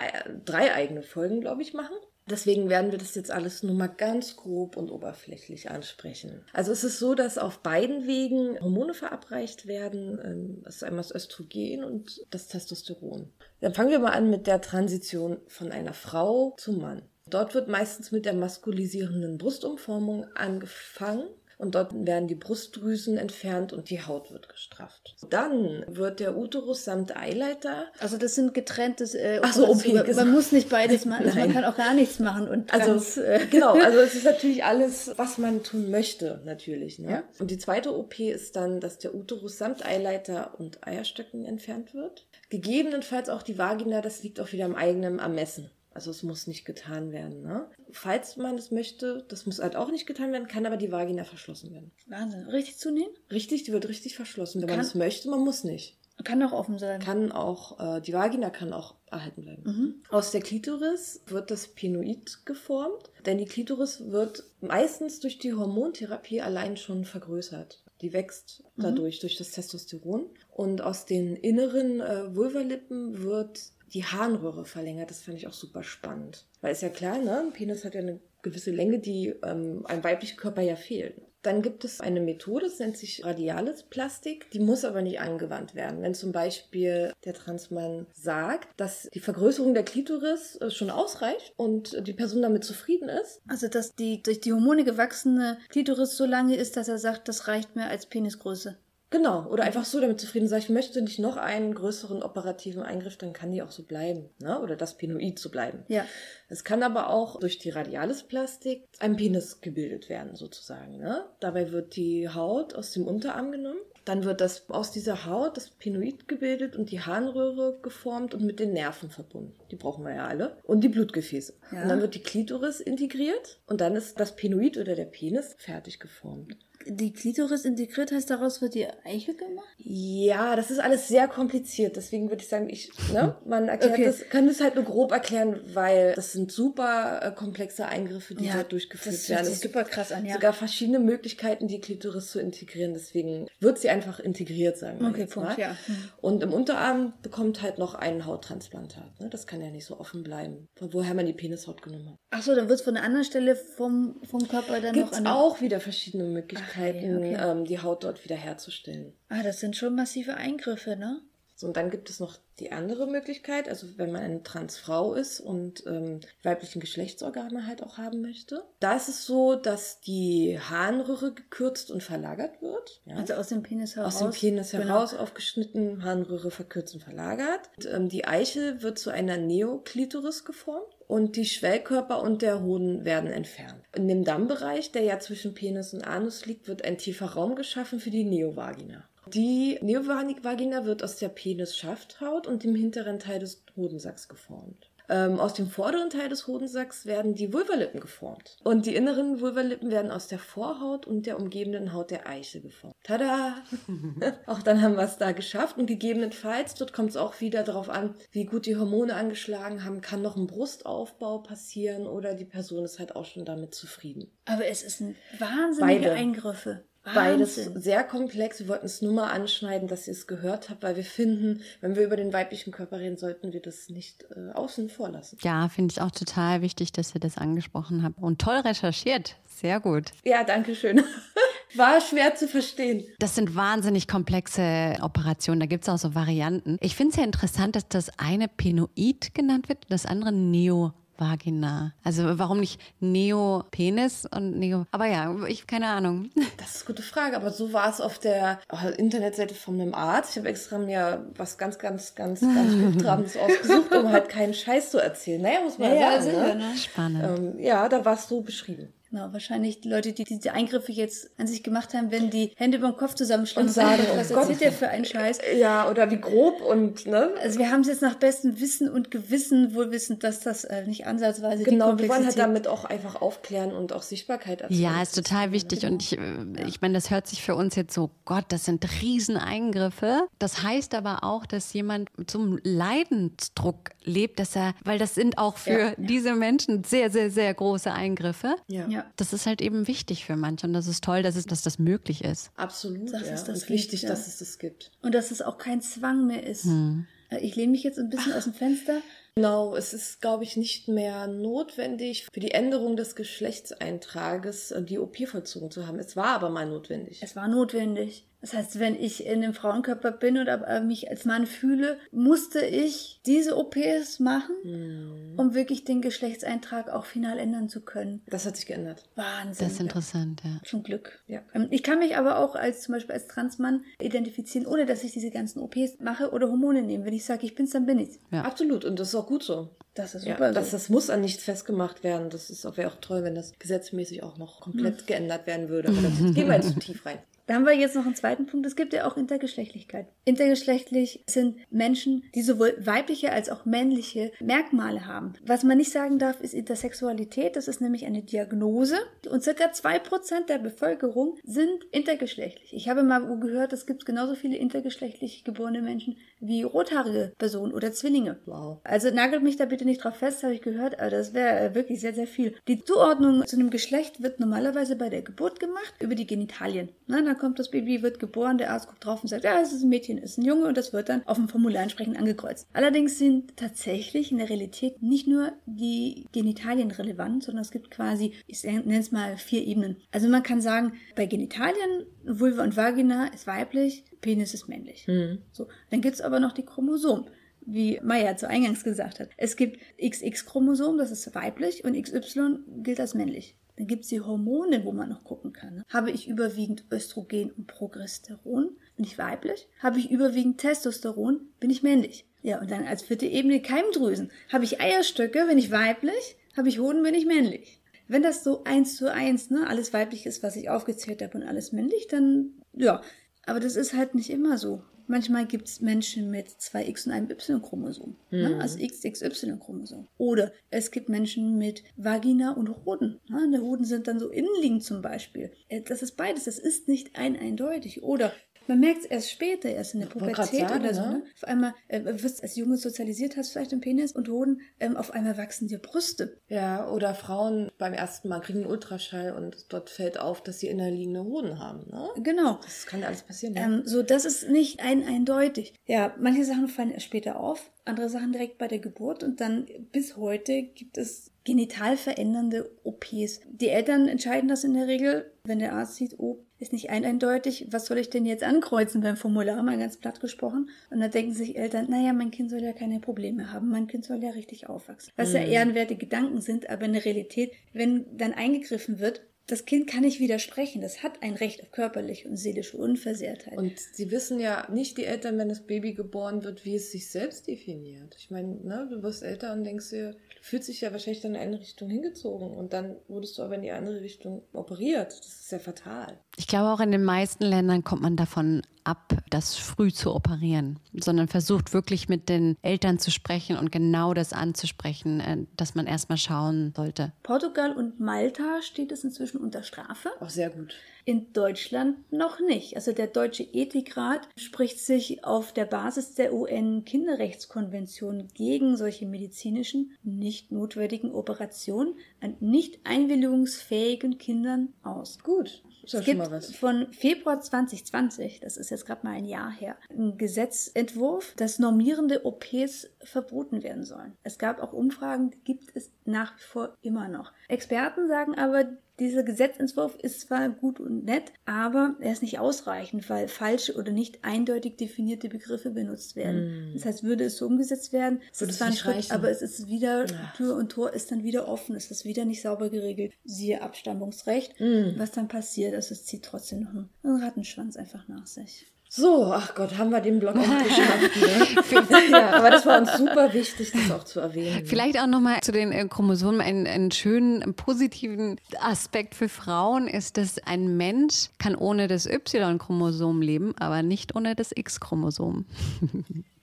[SPEAKER 2] drei eigene Folgen, glaube ich, machen. Deswegen werden wir das jetzt alles nur mal ganz grob und oberflächlich ansprechen. Also es ist so, dass auf beiden Wegen Hormone verabreicht werden. Ähm, das ist einmal das Östrogen und das Testosteron. Dann fangen wir mal an mit der Transition von einer Frau zum Mann. Dort wird meistens mit der maskulisierenden Brustumformung angefangen und dort werden die Brustdrüsen entfernt und die Haut wird gestrafft. Dann wird der Uterus samt Eileiter.
[SPEAKER 1] Also das sind getrenntes. Äh,
[SPEAKER 2] Ach so, okay,
[SPEAKER 1] man, man muss nicht beides machen. Also man kann auch gar nichts machen und
[SPEAKER 2] also ganz, äh, <laughs> genau. Also es ist natürlich alles, was man tun möchte, natürlich. Ne? Ja. Und die zweite OP ist dann, dass der Uterus samt Eileiter und Eierstöcken entfernt wird. Gegebenenfalls auch die Vagina. Das liegt auch wieder im eigenen Ermessen. Also es muss nicht getan werden. Ne? Falls man es möchte, das muss halt auch nicht getan werden, kann aber die Vagina verschlossen werden.
[SPEAKER 1] Wahnsinn. Richtig zunehmen?
[SPEAKER 2] Richtig, die wird richtig verschlossen. Wenn kann, man es möchte, man muss nicht.
[SPEAKER 1] Kann auch offen sein.
[SPEAKER 2] Kann auch, äh, die Vagina kann auch erhalten bleiben. Mhm. Aus der Klitoris wird das Penoid geformt, denn die Klitoris wird meistens durch die Hormontherapie allein schon vergrößert. Die wächst mhm. dadurch, durch das Testosteron. Und aus den inneren äh, Vulvalippen wird die Harnröhre verlängert. Das fand ich auch super spannend. Weil ist ja klar, ne? Ein Penis hat ja eine gewisse Länge, die ähm, einem weiblichen Körper ja fehlt. Dann gibt es eine Methode, das nennt sich radiales Plastik. Die muss aber nicht angewandt werden. Wenn zum Beispiel der Transmann sagt, dass die Vergrößerung der Klitoris äh, schon ausreicht und die Person damit zufrieden ist.
[SPEAKER 1] Also, dass die durch die Hormone gewachsene Klitoris so lange ist, dass er sagt, das reicht mir als Penisgröße.
[SPEAKER 2] Genau, oder einfach so damit zufrieden sein, ich möchte nicht noch einen größeren operativen Eingriff, dann kann die auch so bleiben, ne? oder das Penoid so bleiben.
[SPEAKER 1] Ja.
[SPEAKER 2] Es kann aber auch durch die radiales Plastik ein Penis gebildet werden, sozusagen. Ne? Dabei wird die Haut aus dem Unterarm genommen. Dann wird das aus dieser Haut das Penoid gebildet und die Harnröhre geformt und mit den Nerven verbunden. Die brauchen wir ja alle. Und die Blutgefäße. Ja. Und dann wird die Klitoris integriert und dann ist das Penoid oder der Penis fertig geformt
[SPEAKER 1] die Klitoris integriert heißt, daraus wird die Eichel gemacht?
[SPEAKER 2] Ja, das ist alles sehr kompliziert. Deswegen würde ich sagen, ich, ne, <laughs> man erklärt okay. das, kann das halt nur grob erklären, weil das sind super äh, komplexe Eingriffe, die ja, dort durchgeführt das werden. Das
[SPEAKER 1] ist super krass an, ja.
[SPEAKER 2] Sogar verschiedene Möglichkeiten, die Klitoris zu integrieren. Deswegen wird sie einfach integriert, sagen wir
[SPEAKER 1] okay, Punkt, mal. Ja. Hm.
[SPEAKER 2] Und im Unterarm bekommt halt noch ein Hauttransplantat. Ne? Das kann ja nicht so offen bleiben, von woher man die Penishaut genommen hat.
[SPEAKER 1] Ach so, dann wird es von einer anderen Stelle vom, vom Körper dann
[SPEAKER 2] Gibt's
[SPEAKER 1] noch
[SPEAKER 2] an auch wieder verschiedene Möglichkeiten. Möglichkeiten, okay. ähm, die Haut dort wieder herzustellen.
[SPEAKER 1] Ah, das sind schon massive Eingriffe, ne?
[SPEAKER 2] So, und dann gibt es noch die andere Möglichkeit, also wenn man eine Transfrau ist und ähm, weiblichen Geschlechtsorgane halt auch haben möchte. Da ist es so, dass die Harnröhre gekürzt und verlagert wird.
[SPEAKER 1] Ja? Also aus dem Penis heraus.
[SPEAKER 2] Aus dem Penis genau. heraus aufgeschnitten, Harnröhre verkürzt und verlagert. Und, ähm, die Eichel wird zu einer Neoklitoris geformt und die Schwellkörper und der Hoden werden entfernt. In dem Dammbereich, der ja zwischen Penis und Anus liegt, wird ein tiefer Raum geschaffen für die Neovagina. Die Neovagina wird aus der Penisschafthaut und dem hinteren Teil des Hodensacks geformt. Ähm, aus dem vorderen Teil des Hodensacks werden die Vulvalippen geformt. Und die inneren Vulvalippen werden aus der Vorhaut und der umgebenden Haut der Eichel geformt. Tada! <laughs> auch dann haben wir es da geschafft. Und gegebenenfalls, dort kommt es auch wieder darauf an, wie gut die Hormone angeschlagen haben, kann noch ein Brustaufbau passieren oder die Person ist halt auch schon damit zufrieden.
[SPEAKER 1] Aber es ist ein wahnsinnige Beide. Eingriffe.
[SPEAKER 2] Beides sehr komplex. Wir wollten es nur mal anschneiden, dass ihr es gehört habt, weil wir finden, wenn wir über den weiblichen Körper reden, sollten wir das nicht äh, außen vor lassen.
[SPEAKER 3] Ja, finde ich auch total wichtig, dass ihr das angesprochen habt. Und toll recherchiert. Sehr gut.
[SPEAKER 2] Ja, danke schön. <laughs> War schwer zu verstehen.
[SPEAKER 3] Das sind wahnsinnig komplexe Operationen. Da gibt es auch so Varianten. Ich finde es ja interessant, dass das eine Penoid genannt wird, das andere Neo. Vagina. Also warum nicht Neo-Penis und Neo. Aber ja, ich keine Ahnung. <laughs>
[SPEAKER 2] Das ist eine gute Frage, aber so war es auf der Internetseite von einem Arzt. Ich habe extra mir was ganz, ganz, ganz, ganz <laughs> Hochtrabendes ausgesucht, um halt keinen Scheiß zu erzählen. Naja, muss man ja, sagen. Ja, ne?
[SPEAKER 3] Spannend.
[SPEAKER 2] Ähm, ja, da war es so beschrieben.
[SPEAKER 1] Genau, wahrscheinlich die Leute, die diese Eingriffe jetzt an sich gemacht haben, wenn die Hände über den Kopf zusammenschlagen
[SPEAKER 2] Und sagen, <laughs>
[SPEAKER 1] was
[SPEAKER 2] oh
[SPEAKER 1] erzählt
[SPEAKER 2] Gott.
[SPEAKER 1] der für einen Scheiß?
[SPEAKER 2] Ja, oder wie grob und, ne?
[SPEAKER 1] Also wir haben es jetzt nach bestem Wissen und Gewissen wohl wissend, dass das äh, nicht ansatzweise
[SPEAKER 2] Genau,
[SPEAKER 1] die
[SPEAKER 2] wir wollen halt
[SPEAKER 1] Komplexität
[SPEAKER 2] damit auch einfach aufklären und auch Sichtbarkeit erzeugen.
[SPEAKER 3] Ja, ist total wichtig. Und ich, äh, ich meine, das hört sich für uns jetzt so, Gott, das sind Rieseneingriffe. Das heißt aber auch, dass jemand zum Leidensdruck lebt, dass er, weil das sind auch für
[SPEAKER 2] Ja.
[SPEAKER 3] diese Menschen sehr, sehr, sehr große Eingriffe.
[SPEAKER 2] Ja.
[SPEAKER 1] Ja.
[SPEAKER 3] Das ist halt eben wichtig für manche und das ist toll, dass, es, dass das möglich ist.
[SPEAKER 2] Absolut,
[SPEAKER 1] Das
[SPEAKER 2] ja.
[SPEAKER 1] ist das
[SPEAKER 2] und wichtig,
[SPEAKER 1] ja.
[SPEAKER 2] dass es das gibt.
[SPEAKER 1] Und dass es auch kein Zwang mehr ist.
[SPEAKER 3] Hm.
[SPEAKER 1] Äh, Ich lehne mich jetzt ein bisschen aus dem Fenster.
[SPEAKER 2] Genau, es ist, glaube ich, nicht mehr notwendig, für die Änderung des Geschlechtseintrages äh, die OP vollzogen zu haben. Es war aber mal notwendig.
[SPEAKER 1] Es war notwendig. Das heißt, wenn ich in einem Frauenkörper bin oder äh, mich als Mann fühle, musste ich diese OPs machen,
[SPEAKER 2] Hm.
[SPEAKER 1] um wirklich den Geschlechtseintrag auch final ändern zu können.
[SPEAKER 2] Das hat sich geändert.
[SPEAKER 1] Wahnsinn.
[SPEAKER 3] Das ist interessant, ja.
[SPEAKER 1] Zum Glück.
[SPEAKER 2] Ja.
[SPEAKER 1] Ähm, Ich kann mich aber auch als zum Beispiel als Transmann identifizieren, ohne dass ich diese ganzen OPs mache oder Hormone nehme. Wenn ich sage, ich bin's, dann bin ich's.
[SPEAKER 3] Ja.
[SPEAKER 2] Absolut. Und das ist auch gut so.
[SPEAKER 1] Das ist
[SPEAKER 2] Ja,
[SPEAKER 1] super.
[SPEAKER 2] das,
[SPEAKER 1] so.
[SPEAKER 2] das muss an nichts festgemacht werden. Das ist auch, wäre auch toll, wenn das gesetzmäßig auch noch komplett geändert werden würde. Aber da <laughs> gehen wir jetzt zu tief rein.
[SPEAKER 1] Da haben wir jetzt noch einen zweiten Punkt. Es gibt ja auch Intergeschlechtlichkeit. Intergeschlechtlich sind Menschen, die sowohl weibliche als auch männliche Merkmale haben. Was man nicht sagen darf, ist Intersexualität. Das ist nämlich eine Diagnose. Und circa zwei Prozent der Bevölkerung sind intergeschlechtlich. Ich habe mal gehört, es gibt genauso viele intergeschlechtlich geborene Menschen wie rothaarige Personen oder Zwillinge.
[SPEAKER 2] Wow.
[SPEAKER 1] Also nagelt mich da bitte nicht drauf fest, habe ich gehört, aber das wäre äh, wirklich sehr, sehr viel. Die Zuordnung zu einem Geschlecht wird normalerweise bei der Geburt gemacht über die Genitalien. Na, dann kommt das Baby, wird geboren, der Arzt guckt drauf und sagt, ja, es ist ein Mädchen, es ist ein Junge und das wird dann auf dem Formular entsprechend angekreuzt. Allerdings sind tatsächlich in der Realität nicht nur die Genitalien relevant, sondern es gibt quasi, ich nenne es mal vier Ebenen. Also man kann sagen, bei Genitalien, Vulva und Vagina ist weiblich, Penis ist männlich. So, dann gibt's aber noch die Chromosomen wie Maya zu Eingangs gesagt hat. Es gibt XX-Chromosom, das ist weiblich, und XY gilt als männlich. Dann gibt es die Hormone, wo man noch gucken kann. ne? Habe ich überwiegend Östrogen und Progesteron, bin ich weiblich. Habe ich überwiegend Testosteron, bin ich männlich. Ja, und dann als vierte Ebene Keimdrüsen. Habe ich Eierstöcke, bin ich weiblich. Habe ich Hoden, bin ich männlich. Wenn das so eins zu eins, ne, alles weiblich ist, was ich aufgezählt habe und alles männlich, dann ja. Aber das ist halt nicht immer so. Manchmal gibt es Menschen mit zwei X und einem Y-Chromosom, ne? also XXY-Chromosom. Oder es gibt Menschen mit Vagina und Hoden. Ne? Die Hoden sind dann so innenliegend zum Beispiel. Äh, Das ist beides, das ist nicht ein eindeutig. Oder man merkt es erst später, erst in der Pubertät
[SPEAKER 2] sagen,
[SPEAKER 1] oder so.
[SPEAKER 2] ne?
[SPEAKER 1] Ne? Auf einmal äh, wirst als Junge sozialisiert, hast vielleicht einen Penis und Hoden, ähm, auf einmal wachsen dir Brüste.
[SPEAKER 2] Ja, oder Frauen beim ersten Mal kriegen einen Ultraschall und dort fällt auf, dass sie innerliegende Hoden haben. Ne?
[SPEAKER 1] Genau.
[SPEAKER 2] Das kann ja alles passieren. Ne?
[SPEAKER 1] Ähm, so, das ist nicht ein eindeutig. Ja, manche Sachen fallen erst später auf, andere Sachen direkt bei der Geburt und dann bis heute gibt es genital verändernde OPs. Die Eltern entscheiden das in der Regel, wenn der Arzt sieht, oh, ist nicht ein eindeutig, was soll ich denn jetzt ankreuzen beim Formular, mal ganz platt gesprochen. Und dann denken sich Eltern, naja, mein Kind soll ja keine Probleme haben, mein Kind soll ja richtig aufwachsen. Was ja ehrenwerte Gedanken sind, aber in der Realität, wenn dann eingegriffen wird, das Kind kann nicht widersprechen. Das hat ein Recht auf körperliche und seelische Unversehrtheit.
[SPEAKER 2] Und sie wissen ja nicht, die Eltern, wenn das Baby geboren wird, wie es sich selbst definiert. Ich meine, ne, du wirst älter und denkst dir, du fühlst dich ja wahrscheinlich dann in eine Richtung hingezogen und dann wurdest du aber in die andere Richtung operiert. Das ist ja fatal.
[SPEAKER 3] Ich glaube, auch in den meisten Ländern kommt man davon ab, das früh zu operieren, sondern versucht wirklich mit den Eltern zu sprechen und genau das anzusprechen, äh, dass man erstmal schauen sollte.
[SPEAKER 1] Portugal und Malta steht es inzwischen unter Strafe.
[SPEAKER 2] Auch sehr gut.
[SPEAKER 1] In Deutschland noch nicht. Also der Deutsche Ethikrat spricht sich auf der Basis der UN-Kinderrechtskonvention gegen solche medizinischen, nicht notwendigen Operationen an nicht einwilligungsfähigen Kindern aus.
[SPEAKER 2] Gut.
[SPEAKER 1] Es gibt
[SPEAKER 2] mal was.
[SPEAKER 1] von Februar 2020, das ist jetzt gerade mal ein Jahr her, einen Gesetzentwurf, dass normierende OPs verboten werden sollen. Es gab auch Umfragen, die gibt es nach wie vor immer noch. Experten sagen aber, dieser Gesetzentwurf ist zwar gut und nett, aber er ist nicht ausreichend, weil falsche oder nicht eindeutig definierte Begriffe benutzt werden. Das heißt, würde es so umgesetzt werden, es
[SPEAKER 2] Würde
[SPEAKER 1] ist
[SPEAKER 2] es
[SPEAKER 1] zwar ein
[SPEAKER 2] nicht
[SPEAKER 1] Schritt,
[SPEAKER 2] reichen.
[SPEAKER 1] aber es ist wieder,
[SPEAKER 2] Ach.
[SPEAKER 1] Tür und Tor ist dann wieder offen, es ist wieder nicht sauber geregelt. Siehe Abstammungsrecht.
[SPEAKER 2] Mm.
[SPEAKER 1] Was dann passiert ist, es zieht trotzdem noch einen Rattenschwanz einfach nach sich.
[SPEAKER 2] So, ach Gott, haben wir den Blog auch <laughs> geschafft. Ne? ja, aber das war uns super wichtig, das auch zu erwähnen.
[SPEAKER 3] Vielleicht auch nochmal zu den äh, Chromosomen. Ein, einen schönen, positiven Aspekt für Frauen ist, dass ein Mensch kann ohne das Y-Chromosom leben, aber nicht ohne das X-Chromosom.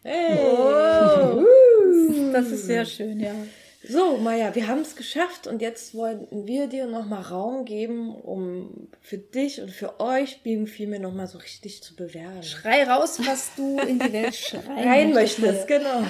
[SPEAKER 1] Hey. Oh. Das ist sehr schön, ja.
[SPEAKER 2] So, Maja, wir haben es geschafft und jetzt wollten wir dir nochmal Raum geben, um für dich und für euch Being Female nochmal so richtig zu bewerben.
[SPEAKER 1] Schrei raus, was du in die Welt <laughs> schreien
[SPEAKER 2] rein möchtest. Genau.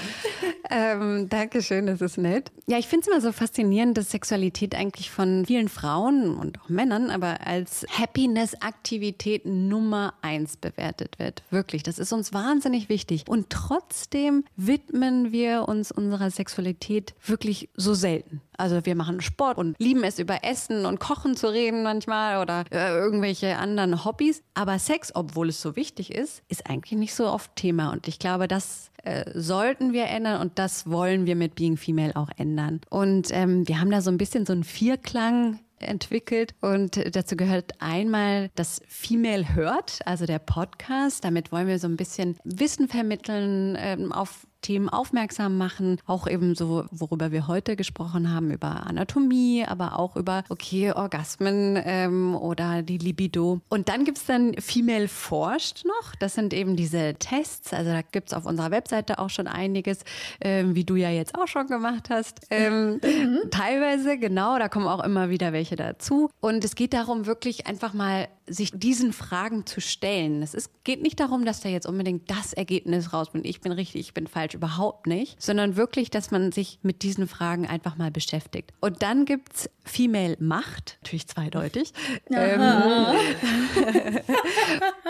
[SPEAKER 3] ähm, Dankeschön, das ist nett. Ja, ich finde es immer so faszinierend, dass Sexualität eigentlich von vielen Frauen und auch Männern aber als Happiness-Aktivität Nummer eins bewertet wird. Wirklich, das ist uns wahnsinnig wichtig. Und trotzdem widmen wir uns unserer Sexualität wirklich so selten. Also wir machen Sport und lieben es über Essen und Kochen zu reden manchmal oder äh, irgendwelche anderen Hobbys. Aber Sex, obwohl es so wichtig ist, ist eigentlich nicht so oft Thema. Und ich glaube, das äh, sollten wir ändern und das wollen wir mit Being Female auch ändern. Und ähm, wir haben da so ein bisschen so einen Vierklang entwickelt und dazu gehört einmal das Female Hört, also der Podcast. Damit wollen wir so ein bisschen Wissen vermitteln, ähm, auf Themen aufmerksam machen, auch eben so, worüber wir heute gesprochen haben, über Anatomie, aber auch über, okay, Orgasmen ähm, oder die Libido. Und dann gibt es dann Female Forscht noch. Das sind eben diese Tests. Also da gibt es auf unserer Webseite auch schon einiges, ähm, wie du ja jetzt auch schon gemacht hast. Ähm, mhm. Teilweise, genau, da kommen auch immer wieder welche dazu. Und es geht darum, wirklich einfach mal sich diesen Fragen zu stellen. Es ist, geht nicht darum, dass da jetzt unbedingt das Ergebnis rauskommt. Ich bin richtig, ich bin falsch, überhaupt nicht, sondern wirklich, dass man sich mit diesen Fragen einfach mal beschäftigt. Und dann gibt es Female Macht, natürlich zweideutig. <laughs> Ähm, <laughs>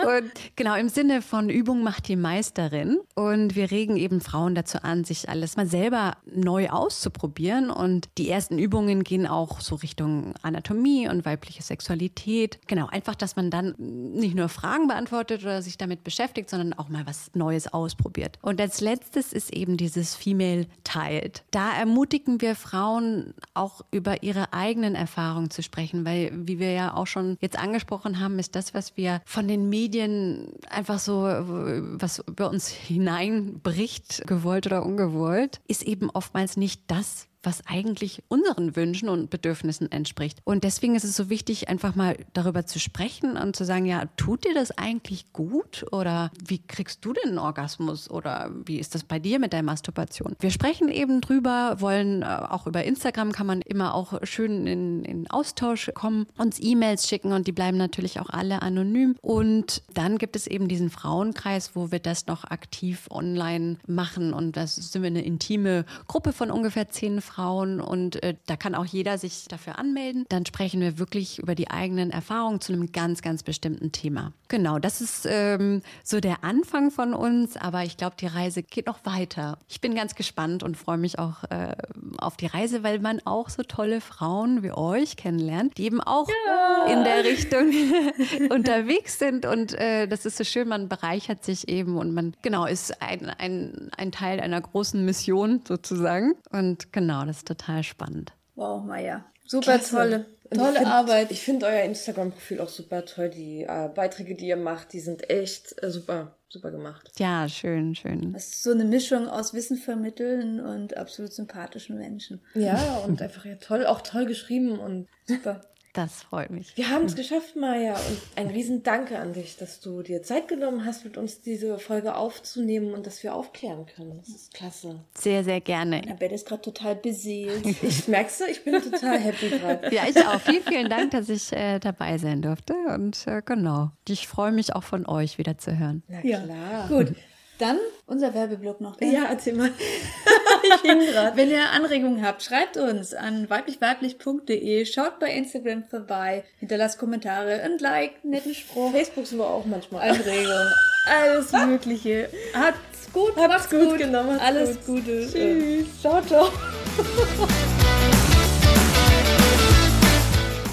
[SPEAKER 3] und genau im Sinne von Übung macht die Meisterin. Und wir regen eben Frauen dazu an, sich alles mal selber neu auszuprobieren. Und die ersten Übungen gehen auch so Richtung Anatomie und weibliche Sexualität. Genau, einfach das dass man dann nicht nur Fragen beantwortet oder sich damit beschäftigt, sondern auch mal was Neues ausprobiert. Und als letztes ist eben dieses Female Teilt. Da ermutigen wir Frauen auch über ihre eigenen Erfahrungen zu sprechen, weil, wie wir ja auch schon jetzt angesprochen haben, ist das, was wir von den Medien einfach so, was über uns hineinbricht, gewollt oder ungewollt, ist eben oftmals nicht das, was eigentlich unseren Wünschen und Bedürfnissen entspricht. Und deswegen ist es so wichtig, einfach mal darüber zu sprechen und zu sagen, ja, tut dir das eigentlich gut? Oder wie kriegst du den Orgasmus? Oder wie ist das bei dir mit der Masturbation? Wir sprechen eben drüber, wollen äh, auch über Instagram kann man immer auch schön in, in Austausch kommen, uns E-Mails schicken und die bleiben natürlich auch alle anonym. Und dann gibt es eben diesen Frauenkreis, wo wir das noch aktiv online machen. Und das sind wir eine intime Gruppe von ungefähr zehn Frauen und äh, da kann auch jeder sich dafür anmelden. Dann sprechen wir wirklich über die eigenen Erfahrungen zu einem ganz, ganz bestimmten Thema. Genau, das ist ähm, so der Anfang von uns, aber ich glaube, die Reise geht noch weiter. Ich bin ganz gespannt und freue mich auch äh, auf die Reise, weil man auch so tolle Frauen wie euch kennenlernt, die eben auch ja. in der Richtung <laughs> unterwegs sind und äh, das ist so schön, man bereichert sich eben und man, genau, ist ein, ein, ein Teil einer großen Mission sozusagen und genau, Genau, das ist total spannend.
[SPEAKER 1] Wow, Maja. Super Klasse. tolle. Tolle
[SPEAKER 2] ich find,
[SPEAKER 1] Arbeit.
[SPEAKER 2] Ich finde euer Instagram-Profil auch super toll. Die äh, Beiträge, die ihr macht, die sind echt äh, super, super gemacht.
[SPEAKER 3] Ja, schön, schön.
[SPEAKER 1] Das ist so eine Mischung aus Wissen vermitteln und absolut sympathischen Menschen.
[SPEAKER 2] Ja, und einfach ja toll, auch toll geschrieben und super. <laughs>
[SPEAKER 3] Das freut mich.
[SPEAKER 2] Wir haben es geschafft, Maja. Und ein riesen Danke an dich, dass du dir Zeit genommen hast, mit uns diese Folge aufzunehmen und dass wir aufklären können. Das ist klasse.
[SPEAKER 3] Sehr, sehr gerne.
[SPEAKER 1] Annabelle ist gerade total beseelt. <laughs>
[SPEAKER 2] Ich merkst du, ich bin total happy gerade.
[SPEAKER 3] Ja, ich auch. Vielen, vielen Dank, dass ich äh, dabei sein durfte. Und äh, genau. Ich freue mich auch von euch wieder zu hören.
[SPEAKER 2] Na klar. Ja.
[SPEAKER 1] Gut. Dann unser Werbeblock noch.
[SPEAKER 2] Ne? Ja, erzähl mal. <laughs>
[SPEAKER 1] ich hing grad. Wenn ihr Anregungen habt, schreibt uns an weiblichweiblich.de, schaut bei Instagram vorbei, hinterlasst Kommentare, ein Like, netten Spruch.
[SPEAKER 2] Facebook sind wir auch manchmal.
[SPEAKER 1] Anregungen, <laughs> alles Mögliche. Habt's gut,
[SPEAKER 2] Habt's macht's gut, gut. Genau,
[SPEAKER 1] alles gut. Gute.
[SPEAKER 2] Tschüss. Ciao, ciao.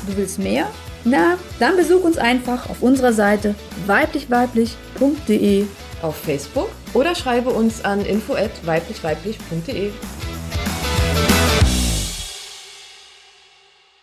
[SPEAKER 1] Du willst mehr? Na, dann besuch uns einfach auf unserer Seite weiblichweiblich.de
[SPEAKER 2] auf Facebook oder schreibe uns an info@weiblichweiblich.de.